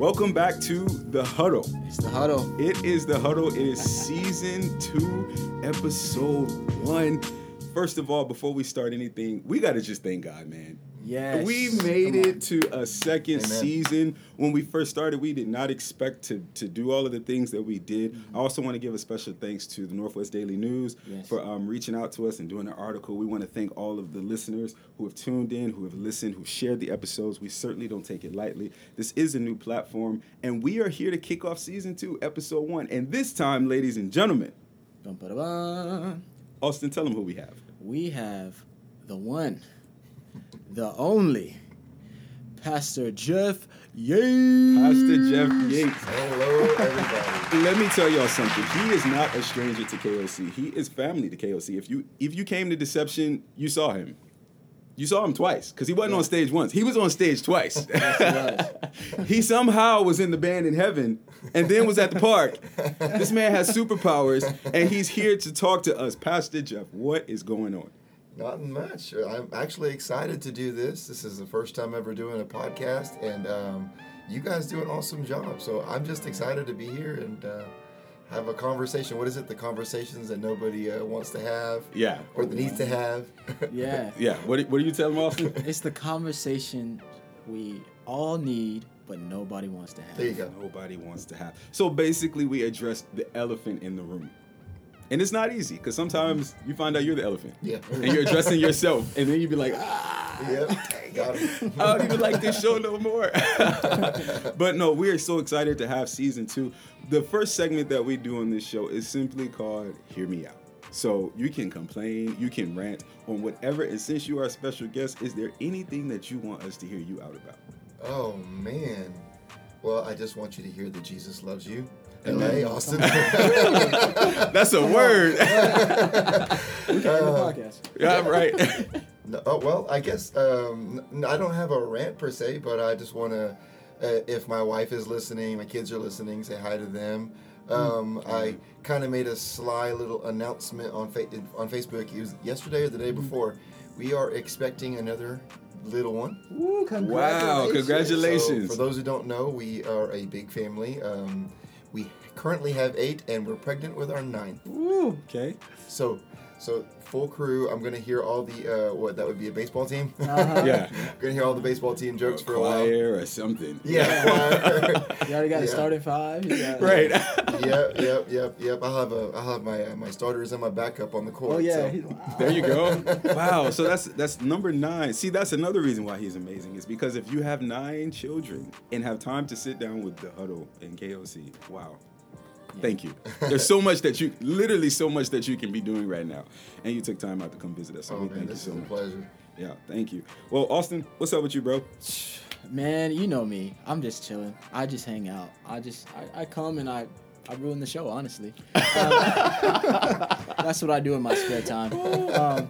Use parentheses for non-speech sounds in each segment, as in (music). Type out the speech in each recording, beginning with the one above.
Welcome back to The Huddle. It's the huddle. It is The Huddle. It is season two, episode one. First of all, before we start anything, we got to just thank God, man. Yes. We made it to a second Amen. season. When we first started, we did not expect to, to do all of the things that we did. I also want to give a special thanks to the Northwest Daily News Yes. for um, reaching out to us and doing an article. We want to thank all of the listeners who have tuned in, who have listened, who shared the episodes. We certainly don't take it lightly. This is a new platform, and we are here to kick off season two, episode one. And this time, ladies and gentlemen, Dun, ba, da, ba. Austin, tell them who we have. We have the one, the only, Pastor Jeff Yates. Pastor Jeff Yates. Hello, everybody. Let me tell y'all something. He is not a stranger to KOC. He is family to KOC. If you if you came to Deception, you saw him. You saw him twice because he wasn't on stage once. He was on stage twice. (laughs) he somehow was in the band in heaven and then was at the park. This man has superpowers and he's here to talk to us. Pastor Jeff, what is going on? Not much. I'm actually excited to do this. This is the first time ever doing a podcast, and um, you guys do an awesome job. So I'm just excited to be here and uh, have a conversation. What is it? The conversations that nobody uh, wants to have Yeah. or that needs to have. (laughs) Yeah. Yeah. What, what do you tell them, Austin? (laughs) It's the conversation we all need, but nobody wants to have. there you go. Nobody wants to have. So basically, we addressed the elephant in the room. And it's not easy because sometimes you find out you're the elephant. Yeah. And you're addressing yourself. And then you'd be like, ah, Yep. Got it. I don't even like this show no more. (laughs) but no, we are so excited to have season two. The first segment that we do on this show is simply called Hear Me Out. So you can complain, you can rant on whatever. And since you are a special guest, is there anything that you want us to hear you out about? Oh man. Well, I just want you to hear that Jesus loves you. Amen. LA, Austin. (laughs) That's a word. (laughs) We can have a podcast. yeah, right. No, oh, well, I guess um, n- I don't have a rant per se, but I just want to, uh, if my wife is listening, my kids are listening, say hi to them. Um, I kind of made a sly little announcement on fa- on Facebook. It was yesterday or the day before. We are expecting another little one. Woo, Wow, congratulations. So for those who don't know, we are a big family. Um, we currently have eight, and we're pregnant with our ninth. Woo. okay. So, so full crew. I'm gonna hear all the uh, what that would be a baseball team. (laughs) Uh-huh. Yeah. (laughs) gonna hear all the baseball team jokes for a while. Choir or something. Yeah, choir. (laughs) You already got Yeah. a starting five. Got, Right. yep, yep, yep, yep. I'll have a, I'll have my uh, my starters and my backup on the court. Oh yeah. so- he- There you go. Wow. So that's that's number nine. See, that's another reason why he's amazing. Is because if you have nine children and have time to sit down with the huddle and KOC, wow. Thank you. There's so much that you, literally so much that you can be doing right now, and you took time out to come visit us. So Oh we man, thank you this so is a much. pleasure. Yeah, thank you. Well, Austin, what's up with you, bro? (sighs) Man, you know me. I'm just chilling. I just hang out. I just I, I come and I I ruin the show, honestly. (laughs) Um, (laughs) that's what I do in my spare time. Um,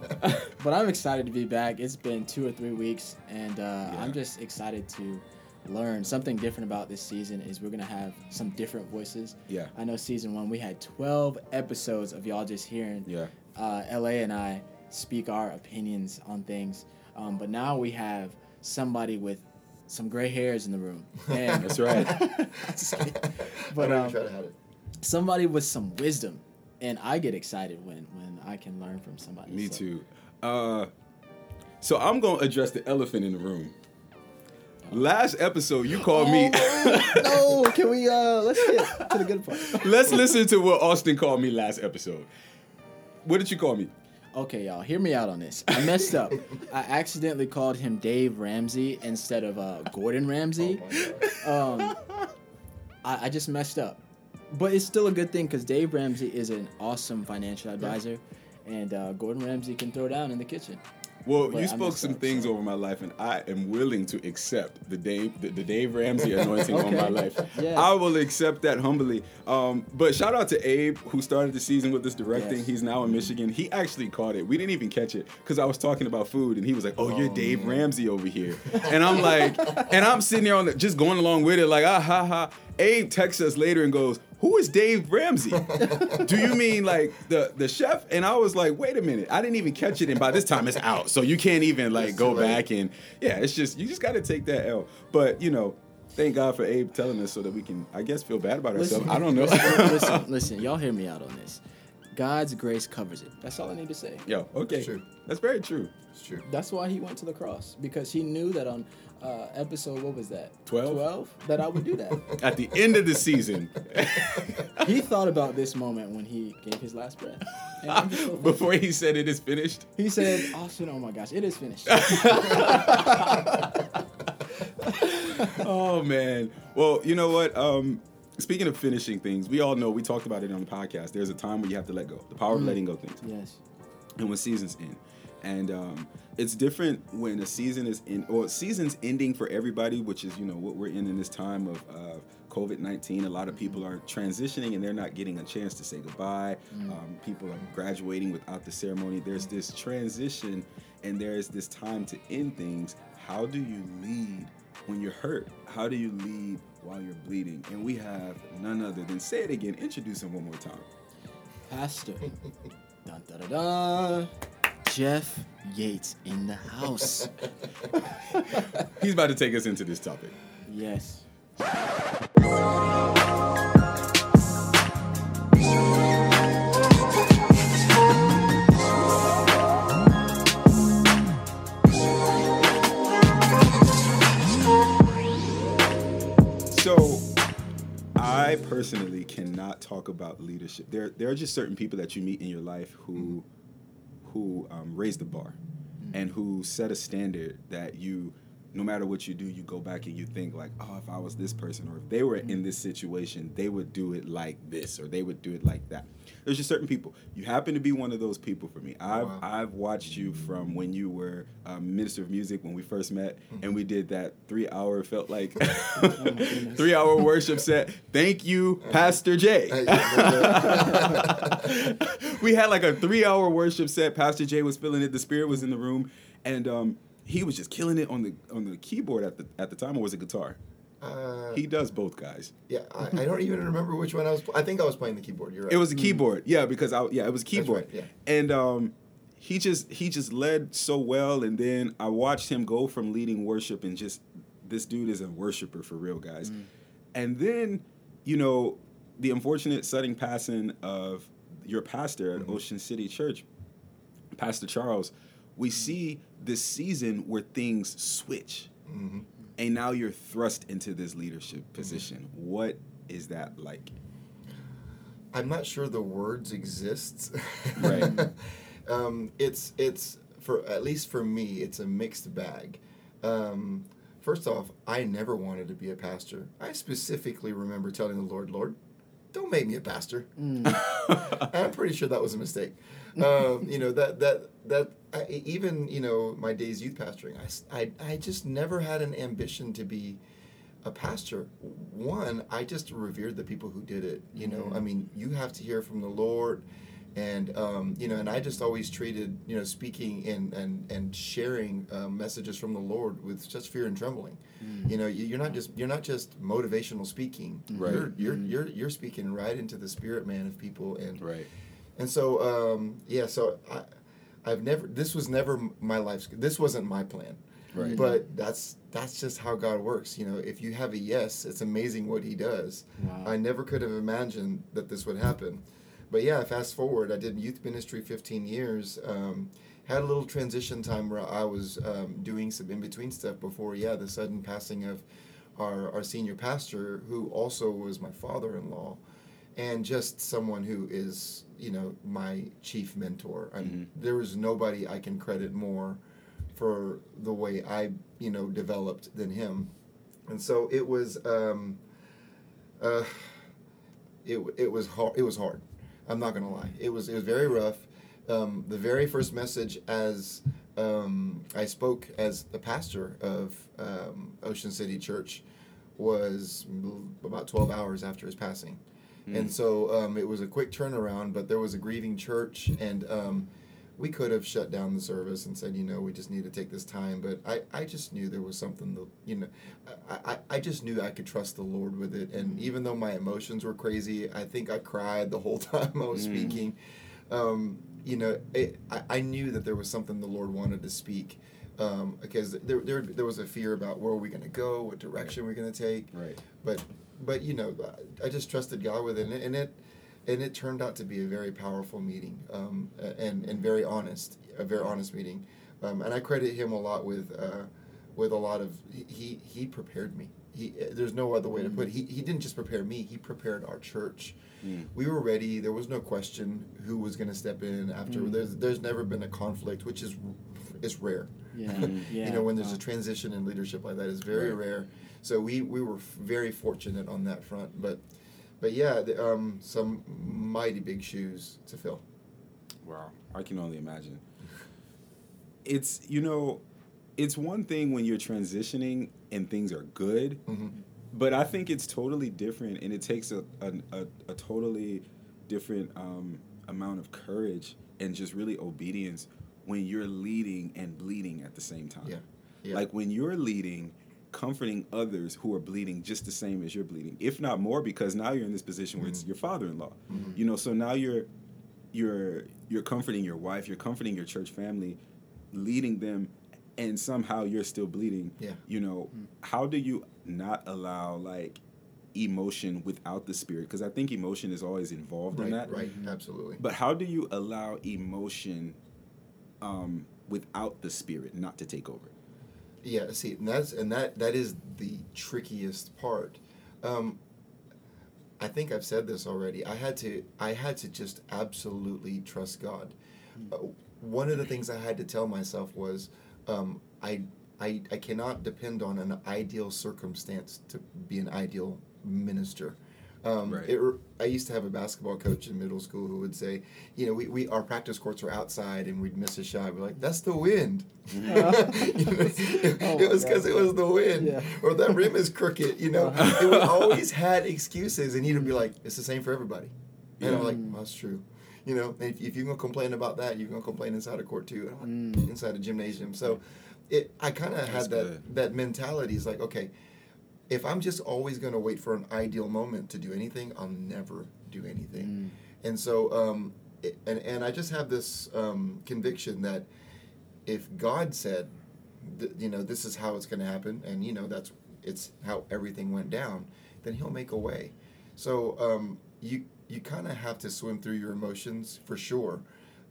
but I'm excited to be back. It's been two or three weeks, and uh, I'm just excited to learn something different about this season. Is we're gonna have some different voices. Yeah. I know season one we had 12 episodes of y'all just hearing Yeah. uh, LA and I speak our opinions on things. Um, but now we have somebody with some gray hairs in the room. And (laughs) That's right. (laughs) (laughs) But um, try to hide it. somebody with some wisdom. And I get excited when when I can learn from somebody. Me So- too. Uh, so I'm gonna address the elephant in the room. Last episode, you called me. Oh, (laughs) no, can we uh let's get to the good part. Let's listen to what Austin called me last episode. What did you call me? Okay, y'all, hear me out on this. I messed up. (laughs) I accidentally called him Dave Ramsey instead of uh, Gordon Ramsay. Oh um, I, I just messed up. But it's still a good thing because Dave Ramsey is an awesome financial advisor, and uh, Gordon Ramsay can throw down in the kitchen. Well, But you spoke some up, things so- over my life, and I am willing to accept the Dave the, the Dave Ramsey (laughs) anointing on my life. Yeah. I will accept that humbly. Um, but shout out to Abe who started the season with this directing. Yes. He's now in Michigan. He actually caught it. We didn't even catch it because I was talking about food, and he was like, "Oh, you're Oh, Dave man. Ramsey over here," (laughs) and I'm like, and I'm sitting there on the, just going along with it, like, ah ha ha. Abe texts us later and goes, "Who is Dave Ramsey? (laughs) Do you mean like the the chef?" And I was like, "Wait a minute, I didn't even catch it, and by this time it's out, so you can't even like go back and yeah, it's just you just got to take that L." But you know, thank God for Abe telling us so that we can, I guess, feel bad about Listen, ourselves. I don't know. Listen, (laughs) listen, listen, y'all hear me out on this. God's grace covers it. That's all I need to say. Yo, okay, It's true. that's very true. It's true. That's why he went to the cross because he knew that on uh, episode what was that 12? 12 that I would do that. (laughs) At the end of the season, (laughs) he thought about this moment when he gave his last breath. And I'm just so (laughs) before he said it is finished. he said, "Austin, oh my gosh, it is finished." oh man. Well, you know what? Um, speaking of finishing things, we all know we talked about it on the podcast. There's a time where you have to let go. The power of letting go things. yes. and when seasons end. And um, it's different when a season is in, or season's ending for everybody, which is you know what we're in in this time of uh, COVID nineteen. A lot of people are transitioning and they're not getting a chance to say goodbye. Um, people are graduating without the ceremony. There's this transition, and there's this time to end things. How do you lead when you're hurt? How do you lead while you're bleeding? And we have none other than say it again. Introduce him one more time. Pastor. (laughs) dun, dun, dun, dun. Jeff Yates in the house. (laughs) He's about to take us into this topic. yes. So, I personally cannot talk about leadership. There, there are just certain people that you meet in your life who, mm-hmm. Who um, raise the bar, and who set a standard that you, no matter what you do, you go back and you think like, oh, if I was this person, or if they were in this situation, they would do it like this, or they would do it like that. There's just certain people. You happen to be one of those people for me. I've, Wow. I've watched you from when you were um, minister of music when we first met, and we did that three hour felt like (laughs) goodness. three hour worship set. Thank you, Pastor Jay. (laughs) we had like a three hour worship set. Pastor Jay was feeling it. The Spirit was in the room, and um, he was just killing it on the on the keyboard at the at the time, or was it guitar? Uh, He does both guys. yeah, I, I don't even remember which one I was. I think I was playing the keyboard. You're right. It was a keyboard, yeah, because I yeah, it was a keyboard, right, yeah. and um, he just he just led so well, and then I watched him go from leading worship and just this dude is a worshiper for real, guys, and then you know the unfortunate sudden passing of your pastor at Ocean City Church, Pastor Charles. We see this season where things switch, Mhm. And now you're thrust into this leadership position. What is that like? I'm not sure the words exist. Right. (laughs) um, it's it's for at least for me, it's a mixed bag. Um, first off, I never wanted to be a pastor. I specifically remember telling the Lord, Lord, don't make me a pastor. Mm. (laughs) I'm pretty sure that was a mistake. Um, you know that that that I, even you know my days youth pastoring, I I just never had an ambition to be a pastor. One, I just revered the people who did it. You know, I mean, you have to hear from the Lord, and um, you know, and I just always treated you know speaking and and and sharing um, messages from the Lord with such fear and trembling. You know, you- you're not just you're not just motivational speaking. Right. You're you're you're you're speaking right into the spirit man of people and Right. and so, um, yeah, so I, I've never. This was never my life's. This wasn't my plan. Right. But that's that's just how God works. You know, if you have a yes, it's amazing what He does. Wow. I never could have imagined that this would happen. But yeah, fast forward, I did youth ministry 15 years. Um, had a little transition time where I was um, doing some in between stuff before, yeah, the sudden passing of our, our senior pastor, who also was my father in law, and just someone who is, you know, my chief mentor. Mean, there is nobody I can credit more for the way I, you know, developed than him. And so it was. Um, uh, it, it was hard. It was hard. I'm not gonna lie. It was it was very rough. Um, the very first message as um, I spoke as the pastor of um, Ocean City Church was about 12 hours after his passing, and so um, it was a quick turnaround. But there was a grieving church, and um, we could have shut down the service and said, you know, we just need to take this time. But I, I just knew there was something, that, you know, I, I, I just knew I could trust the Lord with it. And even though my emotions were crazy, I think I cried the whole (laughs) time I was speaking. Um, you know, it, I, I knew that there was something the Lord wanted to speak. um, because there, there there was a fear about where are we going to go, what direction we're going to take. Right. But but you know, I just trusted God with it, and it and it, and it turned out to be a very powerful meeting, um, and and very honest, a very honest meeting, um, and I credit him a lot with uh, with a lot of he he prepared me. He, there's no other way to put it. He, he didn't just prepare me, he prepared our church. Mm. We were ready. There was no question who was going to step in after. Mm. There's there's never been a conflict, which is is rare. Yeah. (laughs) Yeah. you know, when there's a transition in leadership like that, it's very Right. rare. So we we were f- very fortunate on that front. But but yeah, the, um, some mighty big shoes to fill. Wow, I can only imagine. (laughs) It's you know, it's one thing when you're transitioning and things are good, hmm but I think it's totally different, and it takes a a, a, a totally different um, amount of courage and just really obedience when you're leading and bleeding at the same time. Yeah. Yeah. Like when you're leading, comforting others who are bleeding just the same as you're bleeding, if not more, because now you're in this position where it's Mhm. your father-in-law. Mhm. You know, so now you're you're you're comforting your wife, you're comforting your church family, leading them, and somehow you're still bleeding. Yeah. You know, how do you not allow like emotion without the spirit? Because I think emotion is always involved in that. Right. Absolutely. But how do you allow emotion um, without the spirit not to take over? Yeah, see, and that's and that that is the trickiest part. Um, I think I've said this already. I had to I had to just absolutely trust God. Uh, one of the things I had to tell myself was um, I, I I cannot depend on an ideal circumstance to be an ideal minister. Um, Right. it, I used to have a basketball coach in middle school who would say, you know, we, we our practice courts were outside and we'd miss a shot. We're like, that's the wind. (laughs) (laughs) You know, it, Oh it was because it was the wind, Yeah. or that rim is crooked. You know, Uh-huh. and we (laughs) always had excuses, and he'd be like, it's the same for everybody. And I'm like, Mm. well, that's true. You know, if, if you're gonna complain about that, you're gonna complain inside a court too, and I'm like, Mm. inside a gymnasium. So, it I kind of had that good. that mentality. Is like, okay, if I'm just always gonna wait for an ideal moment to do anything, I'll never do anything. Mm. And so, um, it, and and I just have this um, conviction that if God said, th- you know, this is how it's going to happen, and you know that's it's how everything went down, then He'll make a way. So um, you you kind of have to swim through your emotions for sure,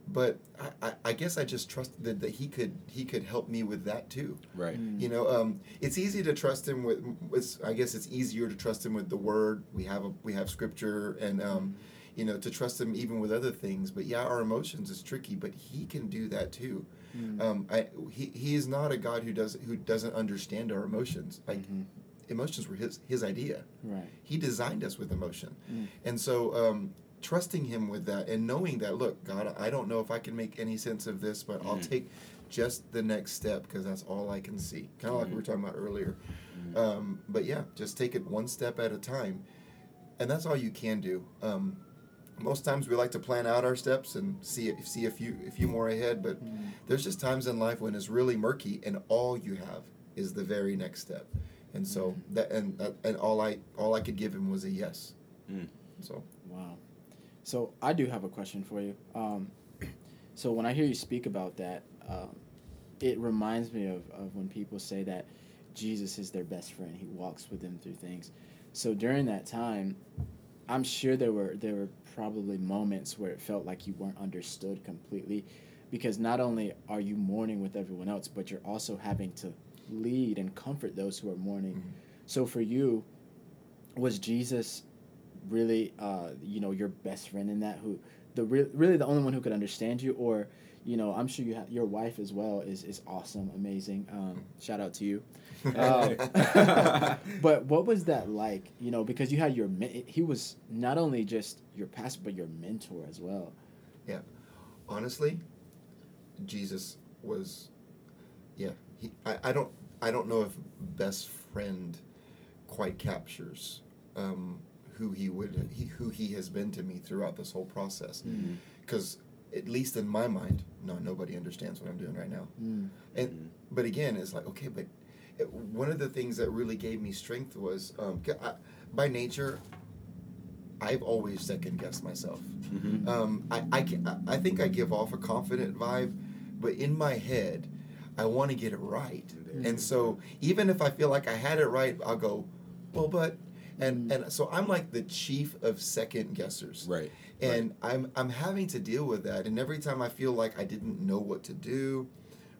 but I, I, I guess I just trusted that, that He could He could help me with that too. Right. Mm. You know, um, it's easy to trust him with. It's, I guess it's easier to trust him with the word. We have a we have scripture, and um, you know, to trust him even with other things. But yeah, our emotions is tricky, but he can do that too. Mm. Um, I, he he is not a God who does who doesn't understand our emotions. Like Mhm. emotions were his his idea. Right. He designed us with emotion, Mm. and so um, trusting him with that and knowing that, look, God, I don't know if I can make any sense of this, but I'll Mhm. take just the next step because that's all I can see. Kind of like we were talking about earlier. Mhm. Um, but yeah, just take it one step at a time, and that's all you can do. Um, most times we like to plan out our steps and see see a few a few more ahead, but Mm. there's just times in life when it's really murky and all you have is the very next step and so that and that, and all i all i could give him was a yes Mm. so Wow. So I do have a question for you. Um, so when I hear you speak about that, um, it reminds me of, of when people say that Jesus is their best friend. He walks with them through things. So during that time, I'm sure there were there were probably moments where it felt like you weren't understood completely, because not only are you mourning with everyone else, but you're also having to lead and comfort those who are mourning. Mhm. So for you, was Jesus really uh, you know your best friend in that who the re- really the only one who could understand you or you know i'm sure you have your wife as well is is awesome amazing um, shout out to you. Um, (laughs) but what was that like you know because you had your men- he was not only just your pastor but your mentor as well. Yeah. Honestly jesus was yeah he I, I don't i don't know if best friend quite captures um, who he would he, who he has been to me throughout this whole process because at least in my mind no nobody understands what i'm doing right now mm. and but again it's like okay but it, one of the things that really gave me strength was um, I, by nature i've always second guessed myself Mhm. um, I, I, I think i give off a confident vibe but in my head I want to get it right. And so even if I feel like I had it right, I'll go, well, but and mm. and so I'm like the chief of second guessers. Right. And I'm I'm having to deal with that. And every time I feel like I didn't know what to do,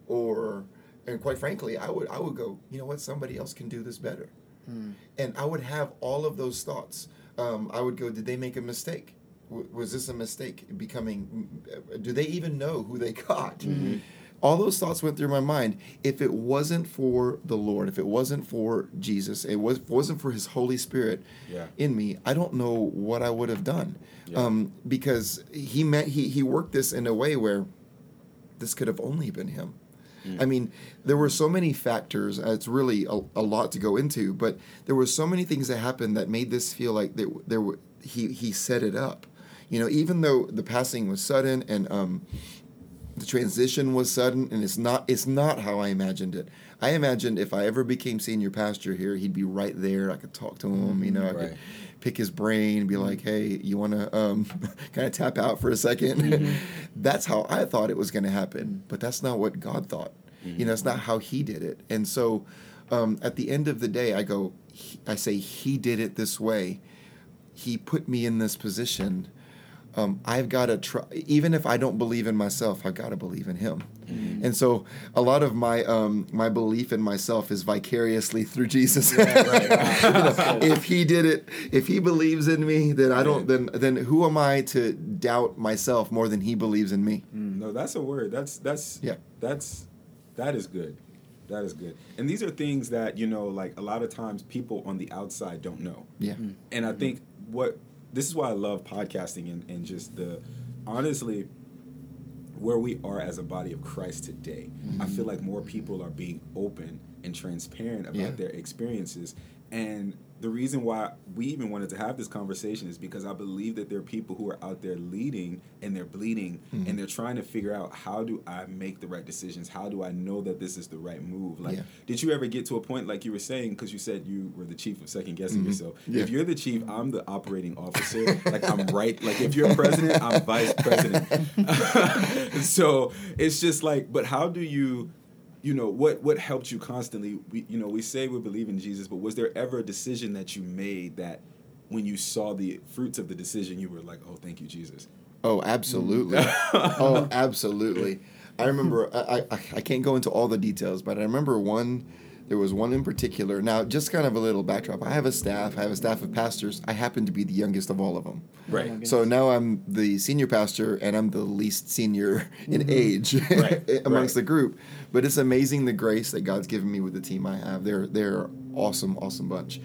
or and quite frankly, I would I would go, you know what, somebody else can do this better. Hmm. And I would have all of those thoughts. Um, I would go, did they make a mistake? W- was this a mistake? Becoming, do they even know who they (laughs) got? Mm-hmm. All those thoughts went through my mind. If it wasn't for the Lord, if it wasn't for Jesus, it was wasn't for His Holy Spirit Yeah. in me, I don't know what I would have done. Yeah. Um, because He meant He He worked this in a way where this could have only been Him. I mean, there were so many factors. uh, It's really a, a lot to go into, but there were so many things that happened that made this feel like there, there were, he he set it up. You know, even though the passing was sudden and um, the transition was sudden, and it's not it's not how I imagined it. I imagined if I ever became senior pastor here, he'd be right there. I could talk to him. You know, I Right. could pick his brain and be like, "Hey, you want to um, (laughs) kind of tap out for a 2nd (laughs) that's how I thought it was going to happen, but that's not what God thought. You know, it's not how He did it. And so, um, at the end of the day, I go, I say, He did it this way. He put me in this position. Um, I've got to try, even if I don't believe in myself, I've got to believe in Him. And so, a lot of my um, my belief in myself is vicariously through Jesus. right. (laughs) You know, if He did it, if He believes in me, then I don't. Then then who am I to doubt myself more than He believes in me? No, that's a word. That's that's Yeah. That's that is good. That is good. And these are things that you know, like a lot of times people on the outside don't know. Yeah. And I think what this is why I love podcasting and, and just the honestly where we are as a body of Christ today. I feel mm-hmm. like more people are being open and transparent about Yeah. their experiences. And the reason why we even wanted to have this conversation is because I believe that there are people who are out there leading and they're bleeding Mm-hmm. and they're trying to figure out how do I make the right decisions? How do I know that this is the right move? Like, Yeah. did you ever get to a point like you were saying because you said you were the chief of second guessing yourself? Mm-hmm. Yeah. If you're the chief, I'm the operating officer. (laughs) like I'm right. Like if you're president, I'm vice president. (laughs) (laughs) so it's just like, but how do you? You know what? What helped you constantly? We, you know, we say we believe in Jesus, but was there ever a decision that you made that, when you saw the fruits of the decision, you were like, "Oh, thank you, Jesus." Oh, absolutely. Mm. oh, (laughs) absolutely. I remember. I, I I can't go into all the details, but I remember one. There was one in particular. Now, just kind of a little backdrop. I have a staff. I have a staff of pastors. I happen to be the youngest of all of them. Right. Oh So now I'm the senior pastor, and I'm the least senior (laughs) in age Right, (laughs) amongst right. the group. But it's amazing the grace that God's given me with the team I have. They're they're awesome, awesome bunch.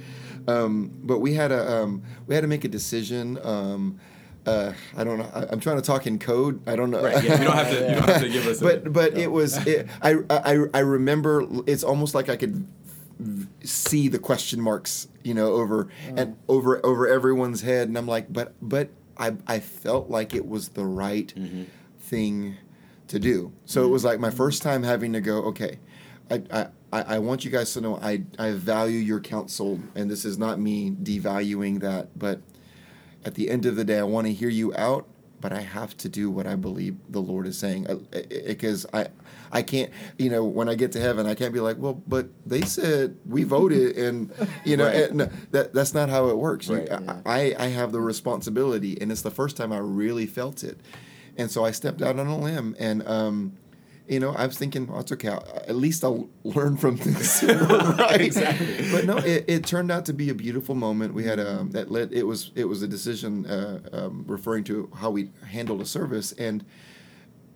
Um, but we had a um, we had to make a decision. Um, uh, I don't know. I, I'm trying to talk in code. I don't know. Right. Yeah. You don't have to. You don't have to give us. (laughs) a- but but it was. (laughs) It, I, I I remember. It's almost like I could v- see the question marks, you know, over mm. and over over everyone's head, and I'm like, but but I I felt like it was the right mm-hmm. thing to do. So it was like my mm-hmm. first time having to go. Okay, I. I I I want you guys to know I, I value your counsel, and this is not me devaluing that, but at the end of the day, I want to hear you out, but I have to do what I believe the Lord is saying because I, I can't, you know, when I get to heaven, I can't be like, well, but they said we voted, (laughs) and you know, Right. and that that's not how it works. You- Right. Yeah. I I have the responsibility, and it's the first time I really felt it, and so I stepped out on a limb, and um. You know, I was thinking, well, it's okay. I'll, at least I'll learn from (laughs) this, (laughs) right? Exactly. But no, it, it turned out to be a beautiful moment. We had a that led. It was it was a decision uh, um, referring to how we handled a service, and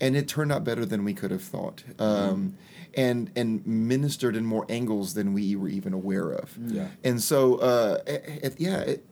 and it turned out better than we could have thought, um, and and ministered in more angles than we were even aware of. Yeah. And so, uh, it, it- yeah, it,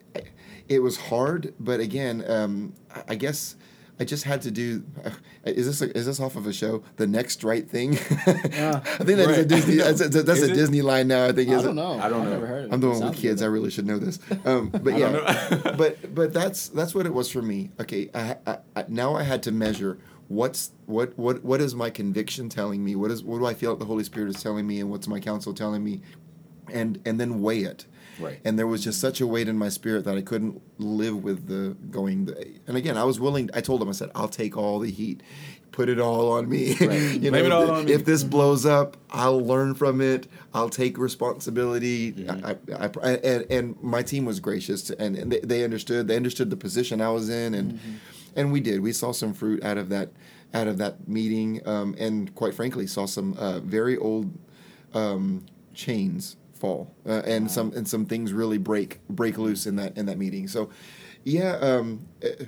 it was hard, but again, um, I- I guess. I just had to do. Uh, is this a, is this off of a show? The next right thing. (laughs) I think that is a Disney. That's a, (laughs) that's a? Disney line now. I think. I don't it? know. I don't I've know. Never heard of I'm the one with kids. good, I really should know this. (laughs) Um, but yeah, but but that's that's what it was for me. Okay, I, I, I, now I had to measure what's what what what is my conviction telling me? What is what do I feel like the Holy Spirit is telling me, and what's my counsel telling me, and and then weigh it. Right. And there was just such a weight in my spirit that I couldn't live with the going. The, and again, I was willing. I told him, I said, "I'll take all the heat." Put it all on me. Right. (laughs) you Blame all if, me. if this blows up, I'll learn from it. I'll take responsibility. Mm-hmm. I, I, I, and, and my team was gracious, to, and, and they, they understood. They understood the position I was in, and Mm-hmm. and we did. We saw some fruit out of that out of that meeting, um, and quite frankly, saw some uh, very old um, chains fall, uh, and some and some things really break break loose in that in that meeting. So, yeah. Um, uh,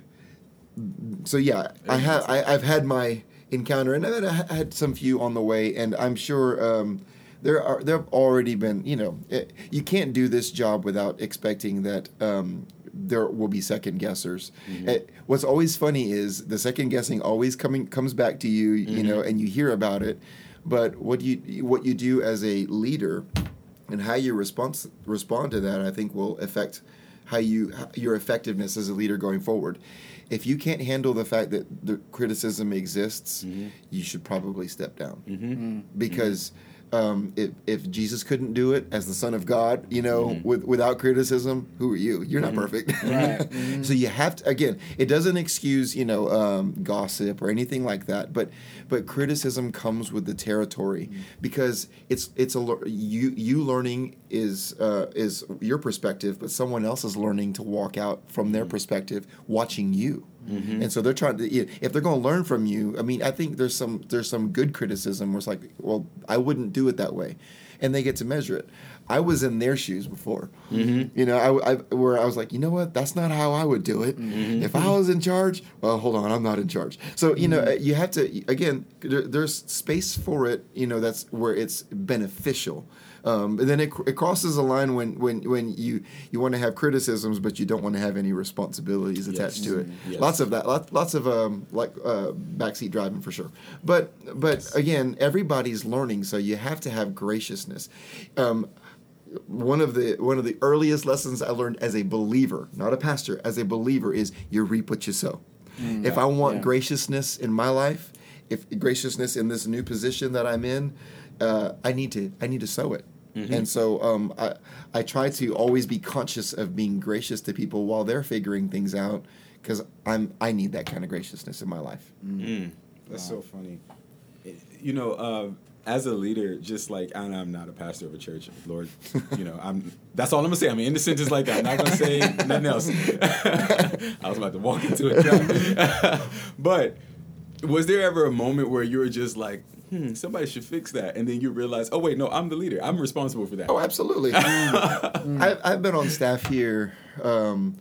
so yeah, I have I, I've had my encounter, and I've had, I had some few on the way, and I'm sure um, there are there have already been. You know, it, you can't do this job without expecting that. Um, there will be second guessers. Uh, what's always funny is the second guessing always coming comes back to you, you know, and you hear about it. But what you what you do as a leader, and how you respond respond to that, I think will affect how you your effectiveness as a leader going forward. If you can't handle the fact that the criticism exists, mm-hmm. you should probably step down mm-hmm. Mm-hmm. because. Um, if, if Jesus couldn't do it as the Son of God, you know, with, without criticism, who are you? You're not perfect. Right. (laughs) so you have to again. It doesn't excuse you know um, gossip or anything like that, but but criticism comes with the territory because it's it's a you you learning is uh, is your perspective, but someone else is learning to walk out from their perspective, watching you. Mm-hmm. And so they're trying to if they're going to learn from you. I mean, I think there's some there's some good criticism where it's like, well, I wouldn't do it that way, and they get to measure it. I was in their shoes before, mm-hmm. you know, I, I where I was like, you know what, that's not how I would do it. Mm-hmm. If I was in charge, well, hold on, I'm not in charge. So you know, you have to again, there, there's space for it. You know, that's where it's beneficial. Um, and then it, it crosses a line when, when, when you, you want to have criticisms, but you don't want to have any responsibilities attached to it. Yes. Lots of that. Lots, lots of um, like uh, backseat driving for sure. But but again, everybody's learning, so you have to have graciousness. Um, one of the one of the earliest lessons I learned as a believer, not a pastor, as a believer, is you reap what you sow. if I want yeah. graciousness in my life, if graciousness in this new position that I'm in, uh, I need to I need to sow it. And so um, I I try to always be conscious of being gracious to people while they're figuring things out, because I'm I need that kind of graciousness in my life. That's so funny. You know, uh, as a leader, just like and I'm not a pastor of a church, Lord, you know, I'm. That's all I'm gonna say. I mean, in the sentence like that, I'm not gonna say nothing else. (laughs) I was about to walk into a trap. (laughs) but was there ever a moment where you were just like, hmm, somebody should fix that, and then you realize, oh wait, no, I'm the leader. I'm responsible for that. Oh, absolutely. (laughs) I've, I've been on staff here. Um,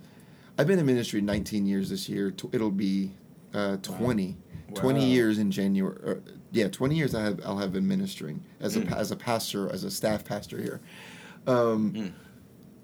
I've been in ministry 19 years this year. It'll be uh, 20. 20 Wow. years in January. Uh, yeah, 20 years I have, I'll have been ministering as a, pa- as a pastor, as a staff pastor here. Um,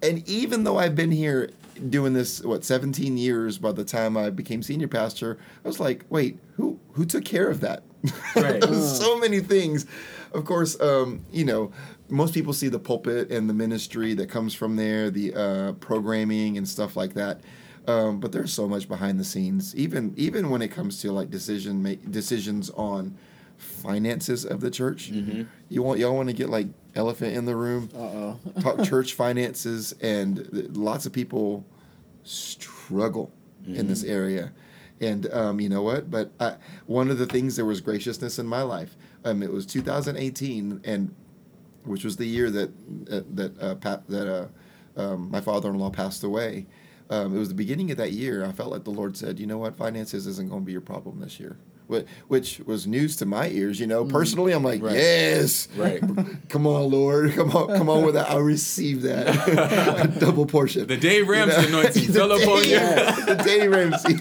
And even though I've been here doing this, what, 17 years by the time I became senior pastor, I was like, wait, who, who took care of that? (laughs) Right. so many things. Of course, um, you know, most people see the pulpit and the ministry that comes from there, the uh, programming and stuff like that. Um, but there's so much behind the scenes, even even when it comes to like decision make decisions on finances of the church. You want y'all want to get like elephant in the room, Uh oh. talk (laughs) church finances, and th- lots of people struggle in this area. And um, you know what? But I, one of the things there was graciousness in my life. Um, it was 2018, and which was the year that uh, that uh, that uh, um, my father-in-law passed away. Um, it was the beginning of that year. I felt like the Lord said, "You know what? Finances isn't going to be your problem this year." Wh- Which was news to my ears, you know. Personally, I'm like, Right. yes, Right. (laughs) come on, Lord, come on, come on with that. I receive that (laughs) double portion. The Dave Ramsey anointing (laughs) fell upon you. the Dave Ramsey.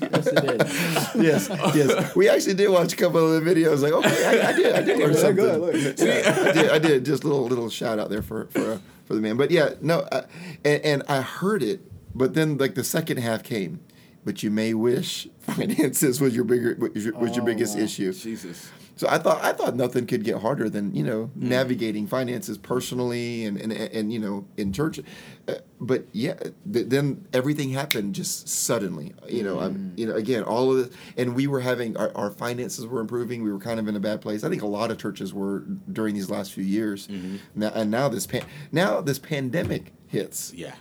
Yes, yes, yes. We actually did watch a couple of the videos. Like, okay, I, I did, I did learn something. look, look. Yeah, I did, I did. Just a little, little shout out there for for uh, for the man. But yeah, no, uh, and, and I heard it, but then like the second half came. But you may wish (laughs) finances was your bigger was your, was your Oh, biggest wow. issue. Jesus. So I thought I thought nothing could get harder than you know hmm. navigating finances personally and and, and you know in church, uh, but yeah, th- then everything happened just suddenly. You know, I'm hmm. you know again all of this, and we were having our, our finances were improving. We were kind of in a bad place. I think a lot of churches were during these last few years. Mm-hmm. Now, and now this pan- now this pandemic hits. Yeah.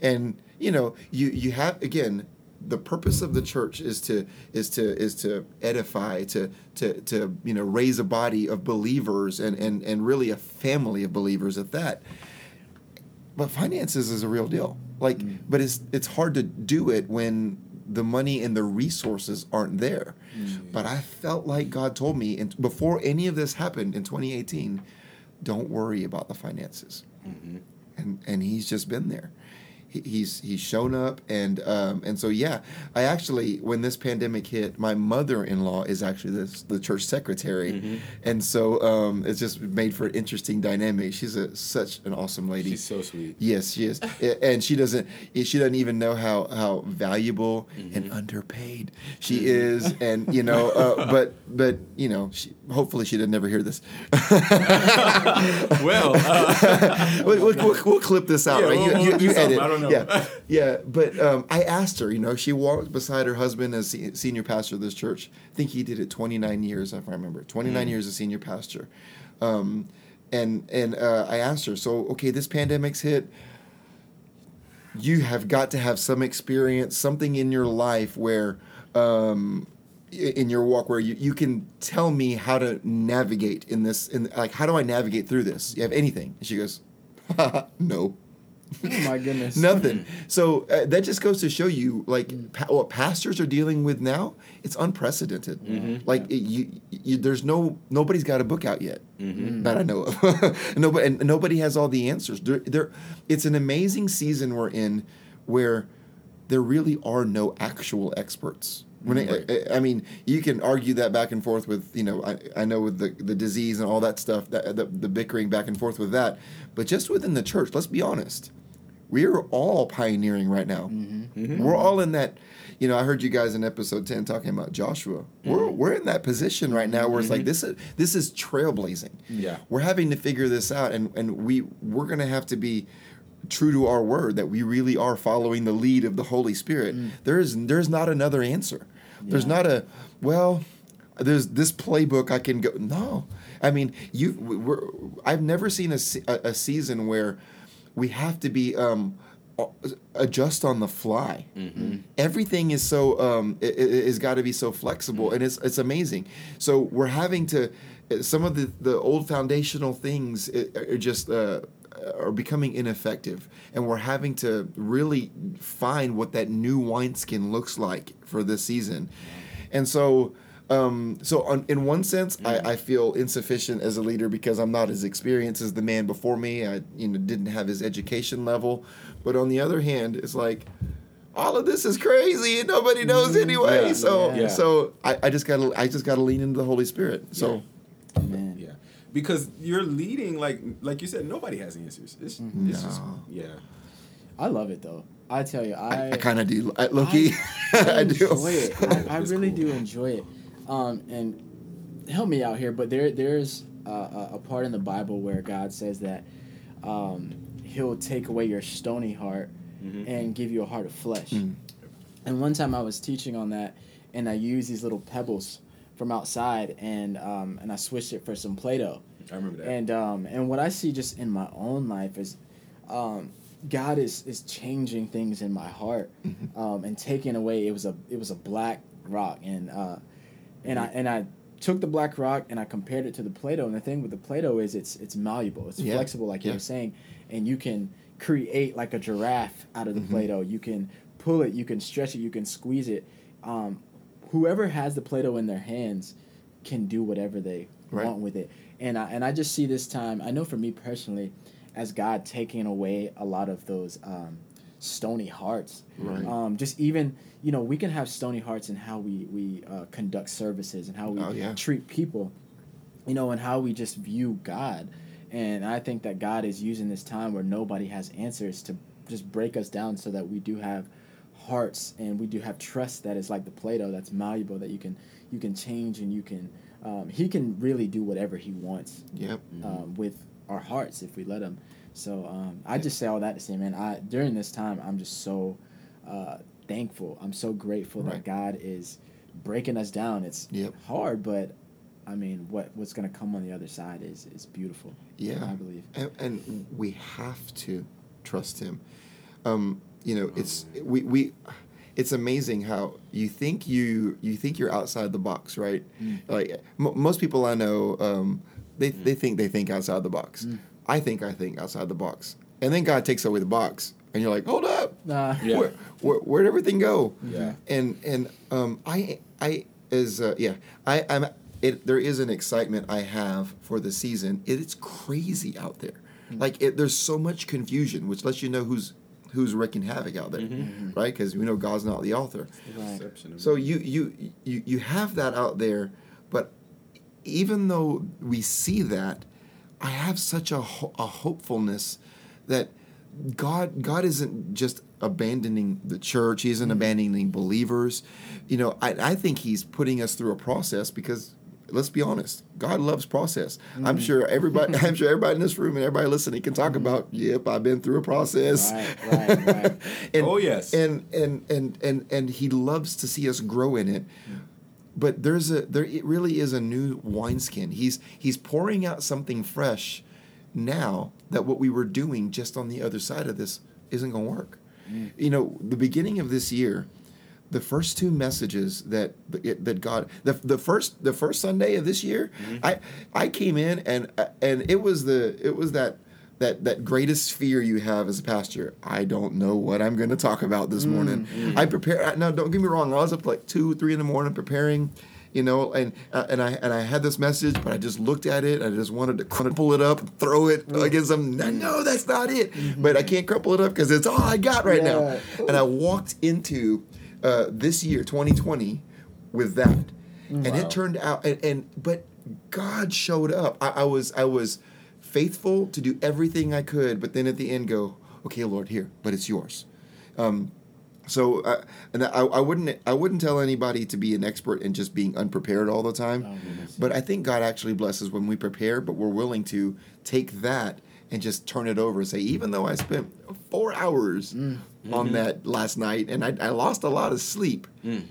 and you know you you have again the purpose of the church is to is to is to edify to to to you know raise a body of believers and and and really a family of believers at that. But finances is a real deal. Like mm. but it's it's hard to do it when the money and the resources aren't there. Mm. But i felt like god told me and before any of this happened in 2018 don't worry about the finances. Mm-hmm. And and he's just been there. He, he's he's shown up, and um, and so yeah, I actually when this pandemic hit, my mother-in-law is actually the the church secretary, and so um, it's just made for an interesting dynamic. She's a such an awesome lady. She's so sweet. Yes, she is, (laughs) and she doesn't. She doesn't even know how how valuable and underpaid she is, and you know. Uh, (laughs) but but you know, she, hopefully she didn't ever hear this. (laughs) Well, uh, we'll, we'll, we'll, clip this out, Yeah, right? we'll- you you, do you something. edit. Don't know. Yeah, yeah. But um, I asked her. You know, she walked beside her husband as se- senior pastor of this church. I think he did it 29 years, if I remember. 29 Mm. years as senior pastor. Um, and and uh, I asked her. So okay, this pandemic's hit. You have got to have some experience, something in your life where. Um, in your walk where you, you can tell me how to navigate in this in like how do I navigate through this? You have anything? And she goes, (laughs) no. (laughs) Oh my goodness. Nothing. So uh, that just goes to show you, like, pa- what pastors are dealing with now. It's unprecedented. Like, it, you, you, there's no nobody's got a book out yet that I know of. (laughs) nobody, and nobody has all the answers. There, there, it's an amazing season we're in, where there really are no actual experts. When I, I, I mean, you can argue that back and forth with you know I, I know with the, the disease and all that stuff that the, the bickering back and forth with that, but just within the church, let's be honest, we are all pioneering right now. Mm-hmm. Mm-hmm. We're all in that. You know, I heard you guys in episode ten talking about Joshua. We're mm-hmm. we're in that position right now where it's like this is this is trailblazing. Yeah. we're having to figure this out, and and we we're gonna have to be true to our word that we really are following the lead of the Holy Spirit. Mm. There's there's not another answer. There's not a well. There's this playbook I can go. No, I mean you. We're, I've never seen a, a, a season where we have to be um, adjust on the fly. Everything is so um, it, has got to be so flexible, and it's it's amazing. So we're having to some of the the old foundational things uh, are just. Uh, are becoming ineffective, and we're having to really find what that new wineskin looks like for this season. And so, um, so on, in one sense, I, mm. I feel insufficient as a leader because I'm not as experienced as the man before me. I, you know, didn't have his education level. But on the other hand, it's like all of this is crazy and nobody knows mm, anyway. Yeah. so, Yeah. so I, I just gotta, I just gotta lean into the Holy Spirit. So, Man. yeah, because you're leading like like you said, nobody has answers. It's, it's mm-hmm. just No. yeah. I love it though. I tell you, I I, I kind of do. I, Loki, I, (laughs) do. enjoy it. I, I really cool. do enjoy it. Um, and help me out here, but there there's a, a, a part in the Bible where God says that um, He'll take away your stony heart Mm-hmm. and give you a heart of flesh. Mm. And one time I was teaching on that, and I used these little pebbles from outside, and um, and I switched it for some Play-Doh. I remember that. And um, and what I see just in my own life is, um, God is is changing things in my heart, um, and taking away. It was a it was a black rock, and uh, and I and I took the black rock and I compared it to the Play-Doh. And the thing with the Play-Doh is it's it's malleable, it's Yeah. flexible, like you Yeah. were saying, and you can create like a giraffe out of the Mhm. Play-Doh. You can pull it, you can stretch it, you can squeeze it. Um, whoever has the Play-Doh in their hands can do whatever they Right. want with it. And I, and I just see this time. I know for me personally, as God taking away a lot of those um, stony hearts. Right. Um, just even you know we can have stony hearts in how we we uh, conduct services and how we Oh, yeah. treat people, you know, and how we just view God. And I think that God is using this time where nobody has answers to just break us down so that we do have hearts and we do have trust that is like the Play-Doh that's malleable that you can you can change and you can um, he can really do whatever he wants Yep. um, with our hearts if we let him. So um, I just say all that to say, man, I during this time I'm just so uh, thankful. I'm so grateful Right. that God is breaking us down. It's Yep. hard, but I mean, what what's gonna come on the other side is is beautiful. Yeah. I believe. And, and we have to trust Him. Um, you know, it's we we. It's amazing how you think you you think you're outside the box, right? Like m- most people I know, um, they they think they think outside the box. I think I think outside the box, and then God takes away the box, and you're like, hold up, Nah. Yeah. where, where, where'd everything go? Yeah. And and um, I I is uh, yeah I I'm it. There is an excitement I have for the season. It, it's crazy out there. Like it, there's so much confusion, which lets you know who's who's wreaking havoc out there, right? Because we know God's not the author. Right. So you you you you have that out there, but even though we see that, I have such a ho- a hopefulness that God God isn't just abandoning the church. He isn't mm-hmm. abandoning believers. You know, I, I think He's putting us through a process because let's be honest, God loves process. I'm mm-hmm. sure everybody (laughs) I'm sure everybody in this room and everybody listening can talk mm-hmm. about. Yep, I've been through a process. Right, right, right. (laughs) and, Oh, yes. and and and and and he loves to see us grow in it. But there's a there it really is a new wineskin. He's he's pouring out something fresh now that what we were doing just on the other side of this isn't going to work. Mm. You know, the beginning of this year, the first two messages that that God the, the first the first Sunday of this year, mm-hmm. I I came in and and it was the it was that that that greatest fear you have as a pastor. I don't know what I'm going to talk about this mm. morning. Mm. I prepare. Now, don't get me wrong. I was up like two, three in the morning preparing, you know, and uh, and I and I had this message, but I just looked at it. I just wanted to kind of pull it up, and throw it against them. No, no, that's not it. But I can't crumple it up because it's all I got right now. And I walked into uh, this year, 2020, with that, and Wow. it turned out. And, and but God showed up. I, I was I was faithful to do everything I could, but then at the end go, okay, Lord, here, but it's yours. Um, so, uh, and I, I wouldn't I wouldn't tell anybody to be an expert in just being unprepared all the time. Oh, but I think God actually blesses when we prepare, but we're willing to take that and just turn it over and say, even though I spent four hours mm. on mm-hmm. that last night and I, I lost a lot of sleep, mm.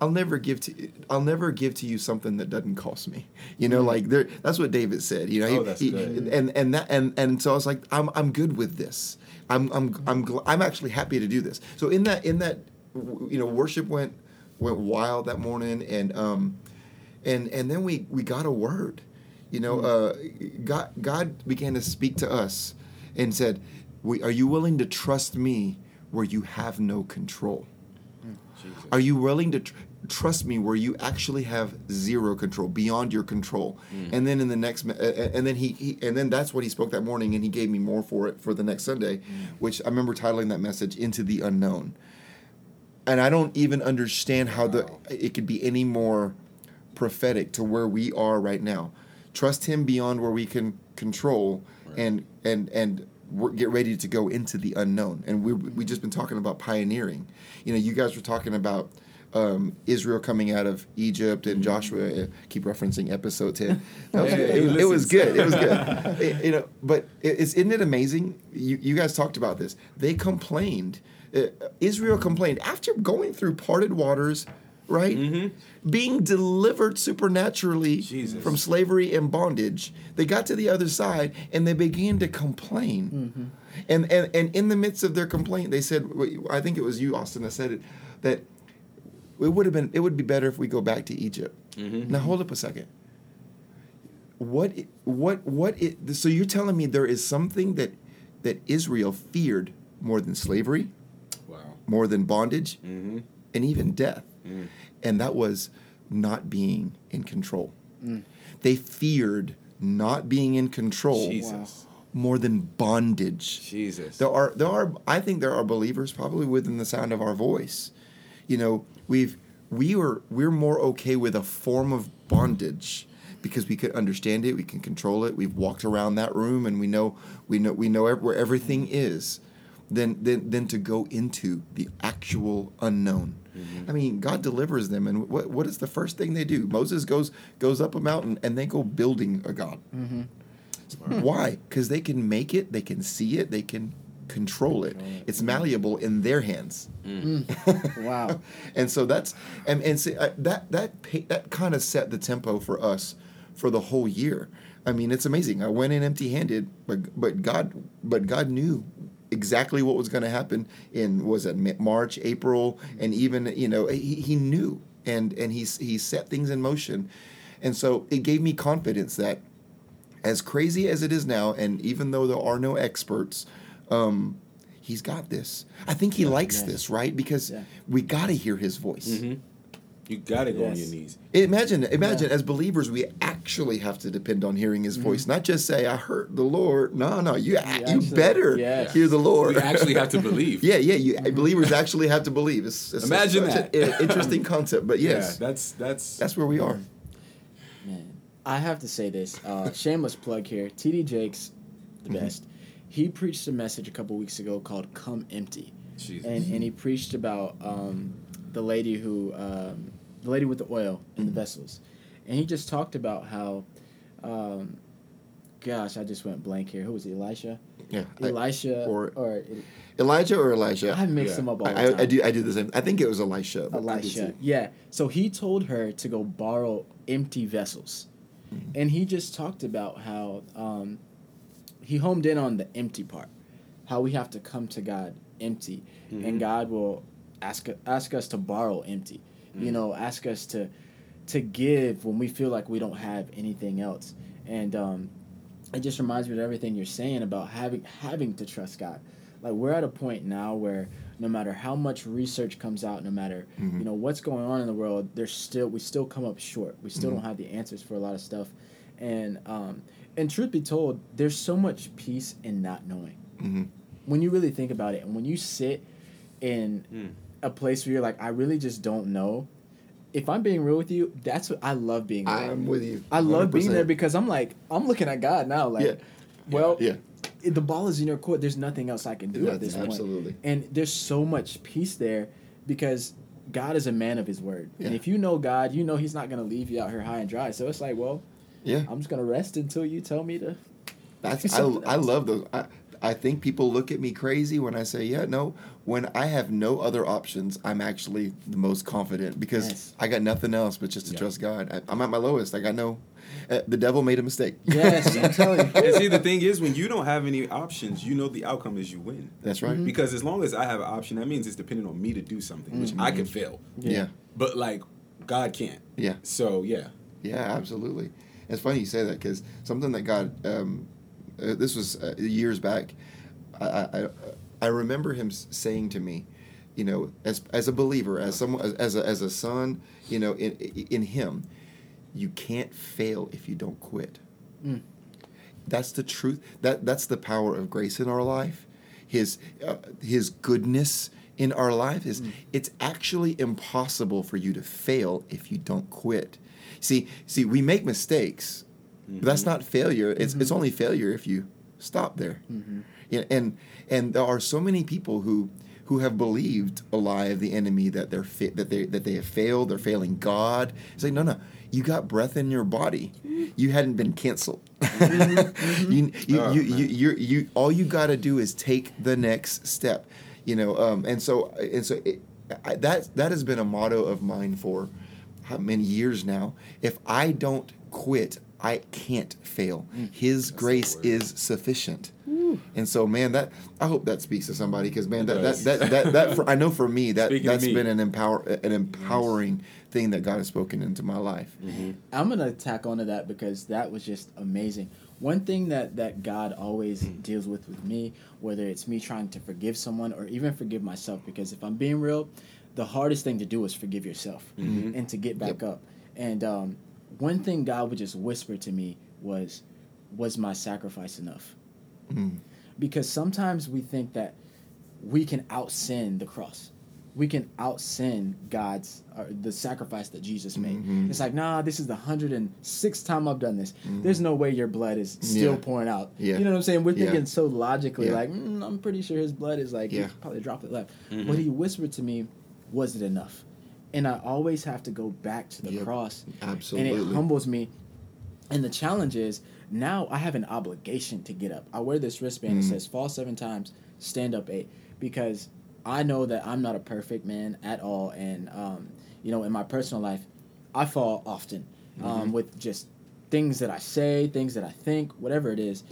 I'll never give to I'll never give to you something that doesn't cost me. You know, mm. like there that's what David said. You know, he- Oh, that's he- good. and and that and and so I was like, I'm I'm good with this. I'm I'm I'm gl- I'm actually happy to do this. So in that in that you know worship went went wild that morning and um and and then we we got a word. You know, uh, God God began to speak to us and said, we, "Are you willing to trust me where you have no control?" Jesus. Are you willing to tr- trust me where you actually have zero control, beyond your control? Mm. And then in the next, and then he, he, and then that's what he spoke that morning, and he gave me more for it for the next Sunday, mm. which I remember titling that message "Into the Unknown." And I don't even understand how the it could be any more prophetic to where we are right now. Trust him beyond where we can control, and and and get ready to go into the unknown. And we we just been talking about pioneering. You know, you guys were talking about um, Israel coming out of Egypt and Joshua. Uh, keep referencing episode (laughs) ten. Yeah, it, was- it was good. It was good. (laughs) It- you know, but it, it's isn't it amazing? You you guys talked about this. They complained. Uh, Israel complained after going through parted waters, right? Being delivered supernaturally Jesus. from slavery and bondage. They got to the other side and they began to complain. And, and and in the midst of their complaint, they said, I think it was you, Austin, that said it, that it would have been it would be better if we go back to Egypt. Now hold up a second. What what what it, so you're telling me there is something that that Israel feared more than slavery, Wow. more than bondage, Mm-hmm. and even death. Mm. And that was not being in control. They feared not being in control Jesus. more than bondage. Jesus. There are there are I think there are believers probably within the sound of our voice. You know, we've we were we're more okay with a form of bondage because we could understand it, we can control it. We've walked around that room and we know we know we know where everything is. Than, than, than to go into the actual unknown. Mm-hmm. I mean, God delivers them, and what, what is the first thing they do? Moses goes goes up a mountain, and they go building a god. Mm-hmm. Why? Because they can make it, they can see it, they can control it. It's malleable in their hands. Wow. (laughs) and so that's and and see, uh, that that pa- that kind of set the tempo for us for the whole year. I mean, it's amazing. I went in empty-handed, but but God but God knew exactly what was going to happen in was it Ma- March, April, and even you know he, he knew and and he he set things in motion, and so it gave me confidence that as crazy as it is now, and even though there are no experts, um, he's got this. I think he likes Yes. this, right? Because Yeah. we got to hear his voice. Mm-hmm. You gotta go on your knees. Imagine, imagine Yeah. as believers, we actually have to depend on hearing His Mm-hmm. voice, not just say, "I heard the Lord." No, no, you you, actually- better yes. hear the Lord. We actually have to (laughs) believe. yeah, yeah, you believers actually have to believe. It's, it's Imagine such that. an interesting (laughs) concept, but yes, Yeah, that's that's that's where we are. Man, I have to say this. Uh, shameless plug here. TD Jakes, the Mm-hmm. best. He preached a message a couple weeks ago called "Come Empty," Jesus. and and he preached about um, the lady who um, the lady with the oil in Mm-hmm. the vessels, and he just talked about how, um, gosh, I just went blank here. Who was it, Elisha? Yeah, I- Elisha or- or Elijah or Elijah. I mix Yeah. them up all the I, time. I, I do. I do the same. I think it was Elisha. Elisha. Yeah. So he told her to go borrow empty vessels. Mm-hmm. And he just talked about how um, he homed in on the empty part. How we have to come to God empty. Mm-hmm. And God will ask ask us to borrow empty. Mm-hmm. You know, ask us to to give when we feel like we don't have anything else. And um, it just reminds me of everything you're saying about having having to trust God. Like we're at a point now where no matter how much research comes out, no matter Mm-hmm. you know what's going on in the world, there's still we still come up short. We Mm-hmm. still don't have the answers for a lot of stuff, and um, and truth be told, there's so much peace in not knowing. Mhm. When you really think about it, and when you sit in Mm. a place where you're like, I really just don't know. If I'm being real with you, that's what I love being. there. I'm with you. I love being there because I'm like, I'm looking at God now. Like, Yeah. well, Yeah. it- the ball is in your court. There's nothing else I can do Yeah, at this point. absolutely. And there's so much peace there because God is a man of his word. And if you know God, you know he's not going to leave you out here high and dry. So it's like, well, Yeah. I'm just going to rest until you tell me to. (laughs) That's (laughs) I, Something I love those. I, I think people look at me crazy when I say, yeah, no. When I have no other options, I'm actually the most confident because Yes. I got nothing else but just to Yeah. trust God. I, I'm at my lowest. I got no. Uh, the devil made a mistake. Yes, I'm (laughs) telling you. and see, the thing is, when you don't have any options, you know the outcome is you win. That's right. Because as long as I have an option, that means it's dependent on me to do something, which I can fail. Yeah. But like, God can't. Yeah. So yeah. Yeah, absolutely. It's funny you say that because something that God, um, uh, this was uh, years back. I, I I remember him saying to me, you know, as as a believer, as someone, as, a as a son, you know, in in Him, you can't fail if you don't quit. Mm. That's the truth. That that's the power of grace in our life. His uh, His goodness in our life is it's actually impossible for you to fail if you don't quit. See, see, we make mistakes, but that's mm-hmm. not failure. It's it's mm-hmm. only failure if you stop there. Mm-hmm. Yeah, and and there are so many people who who have believed a lie of the enemy that they're fa- that they that they have failed, they're failing God. It's like no, no, you got breath in your body, you hadn't been canceled. (laughs) you, you, Oh, you, you, you, you, all you got to do is take the next step, you know. Um, and so and so it, I, that that has been a motto of mine for how many years now. If I don't quit, I can't fail. Mm. His grace is sufficient. And so, man, that I hope that speaks to somebody because, man, It that, that, that, that, that for, I know for me that Speaking that's me. been an empower an empowering thing that God has spoken into my life. Mm-hmm. I'm gonna tack onto that because that was just amazing. One thing that that God always mm. deals with with me, whether it's me trying to forgive someone or even forgive myself, because if I'm being real, the hardest thing to do is forgive yourself and to get back up. And um, one thing God would just whisper to me was, "Was my sacrifice enough?" Mm. Because sometimes we think that we can out sin the cross. We can out sin God's or the sacrifice that Jesus made. Mhm. It's like, nah, this is the hundred and sixth time I've done this. There's no way your blood is still Yeah. pouring out. Yeah. You know what I'm saying? We're Yeah. thinking so logically, Yeah. like, mm, I'm pretty sure his blood is like, Yeah. probably a droplet left. What he whispered to me, was it enough? And I always have to go back to the Yep. cross Absolutely. and it humbles me. And the challenge is now I have an obligation to get up. I wear this wristband that Mm. says fall seven times, stand up eight, because I know that I'm not a perfect man at all. And, um, you know, in my personal life, I fall often um, with just things that I say, things that I think, whatever it is.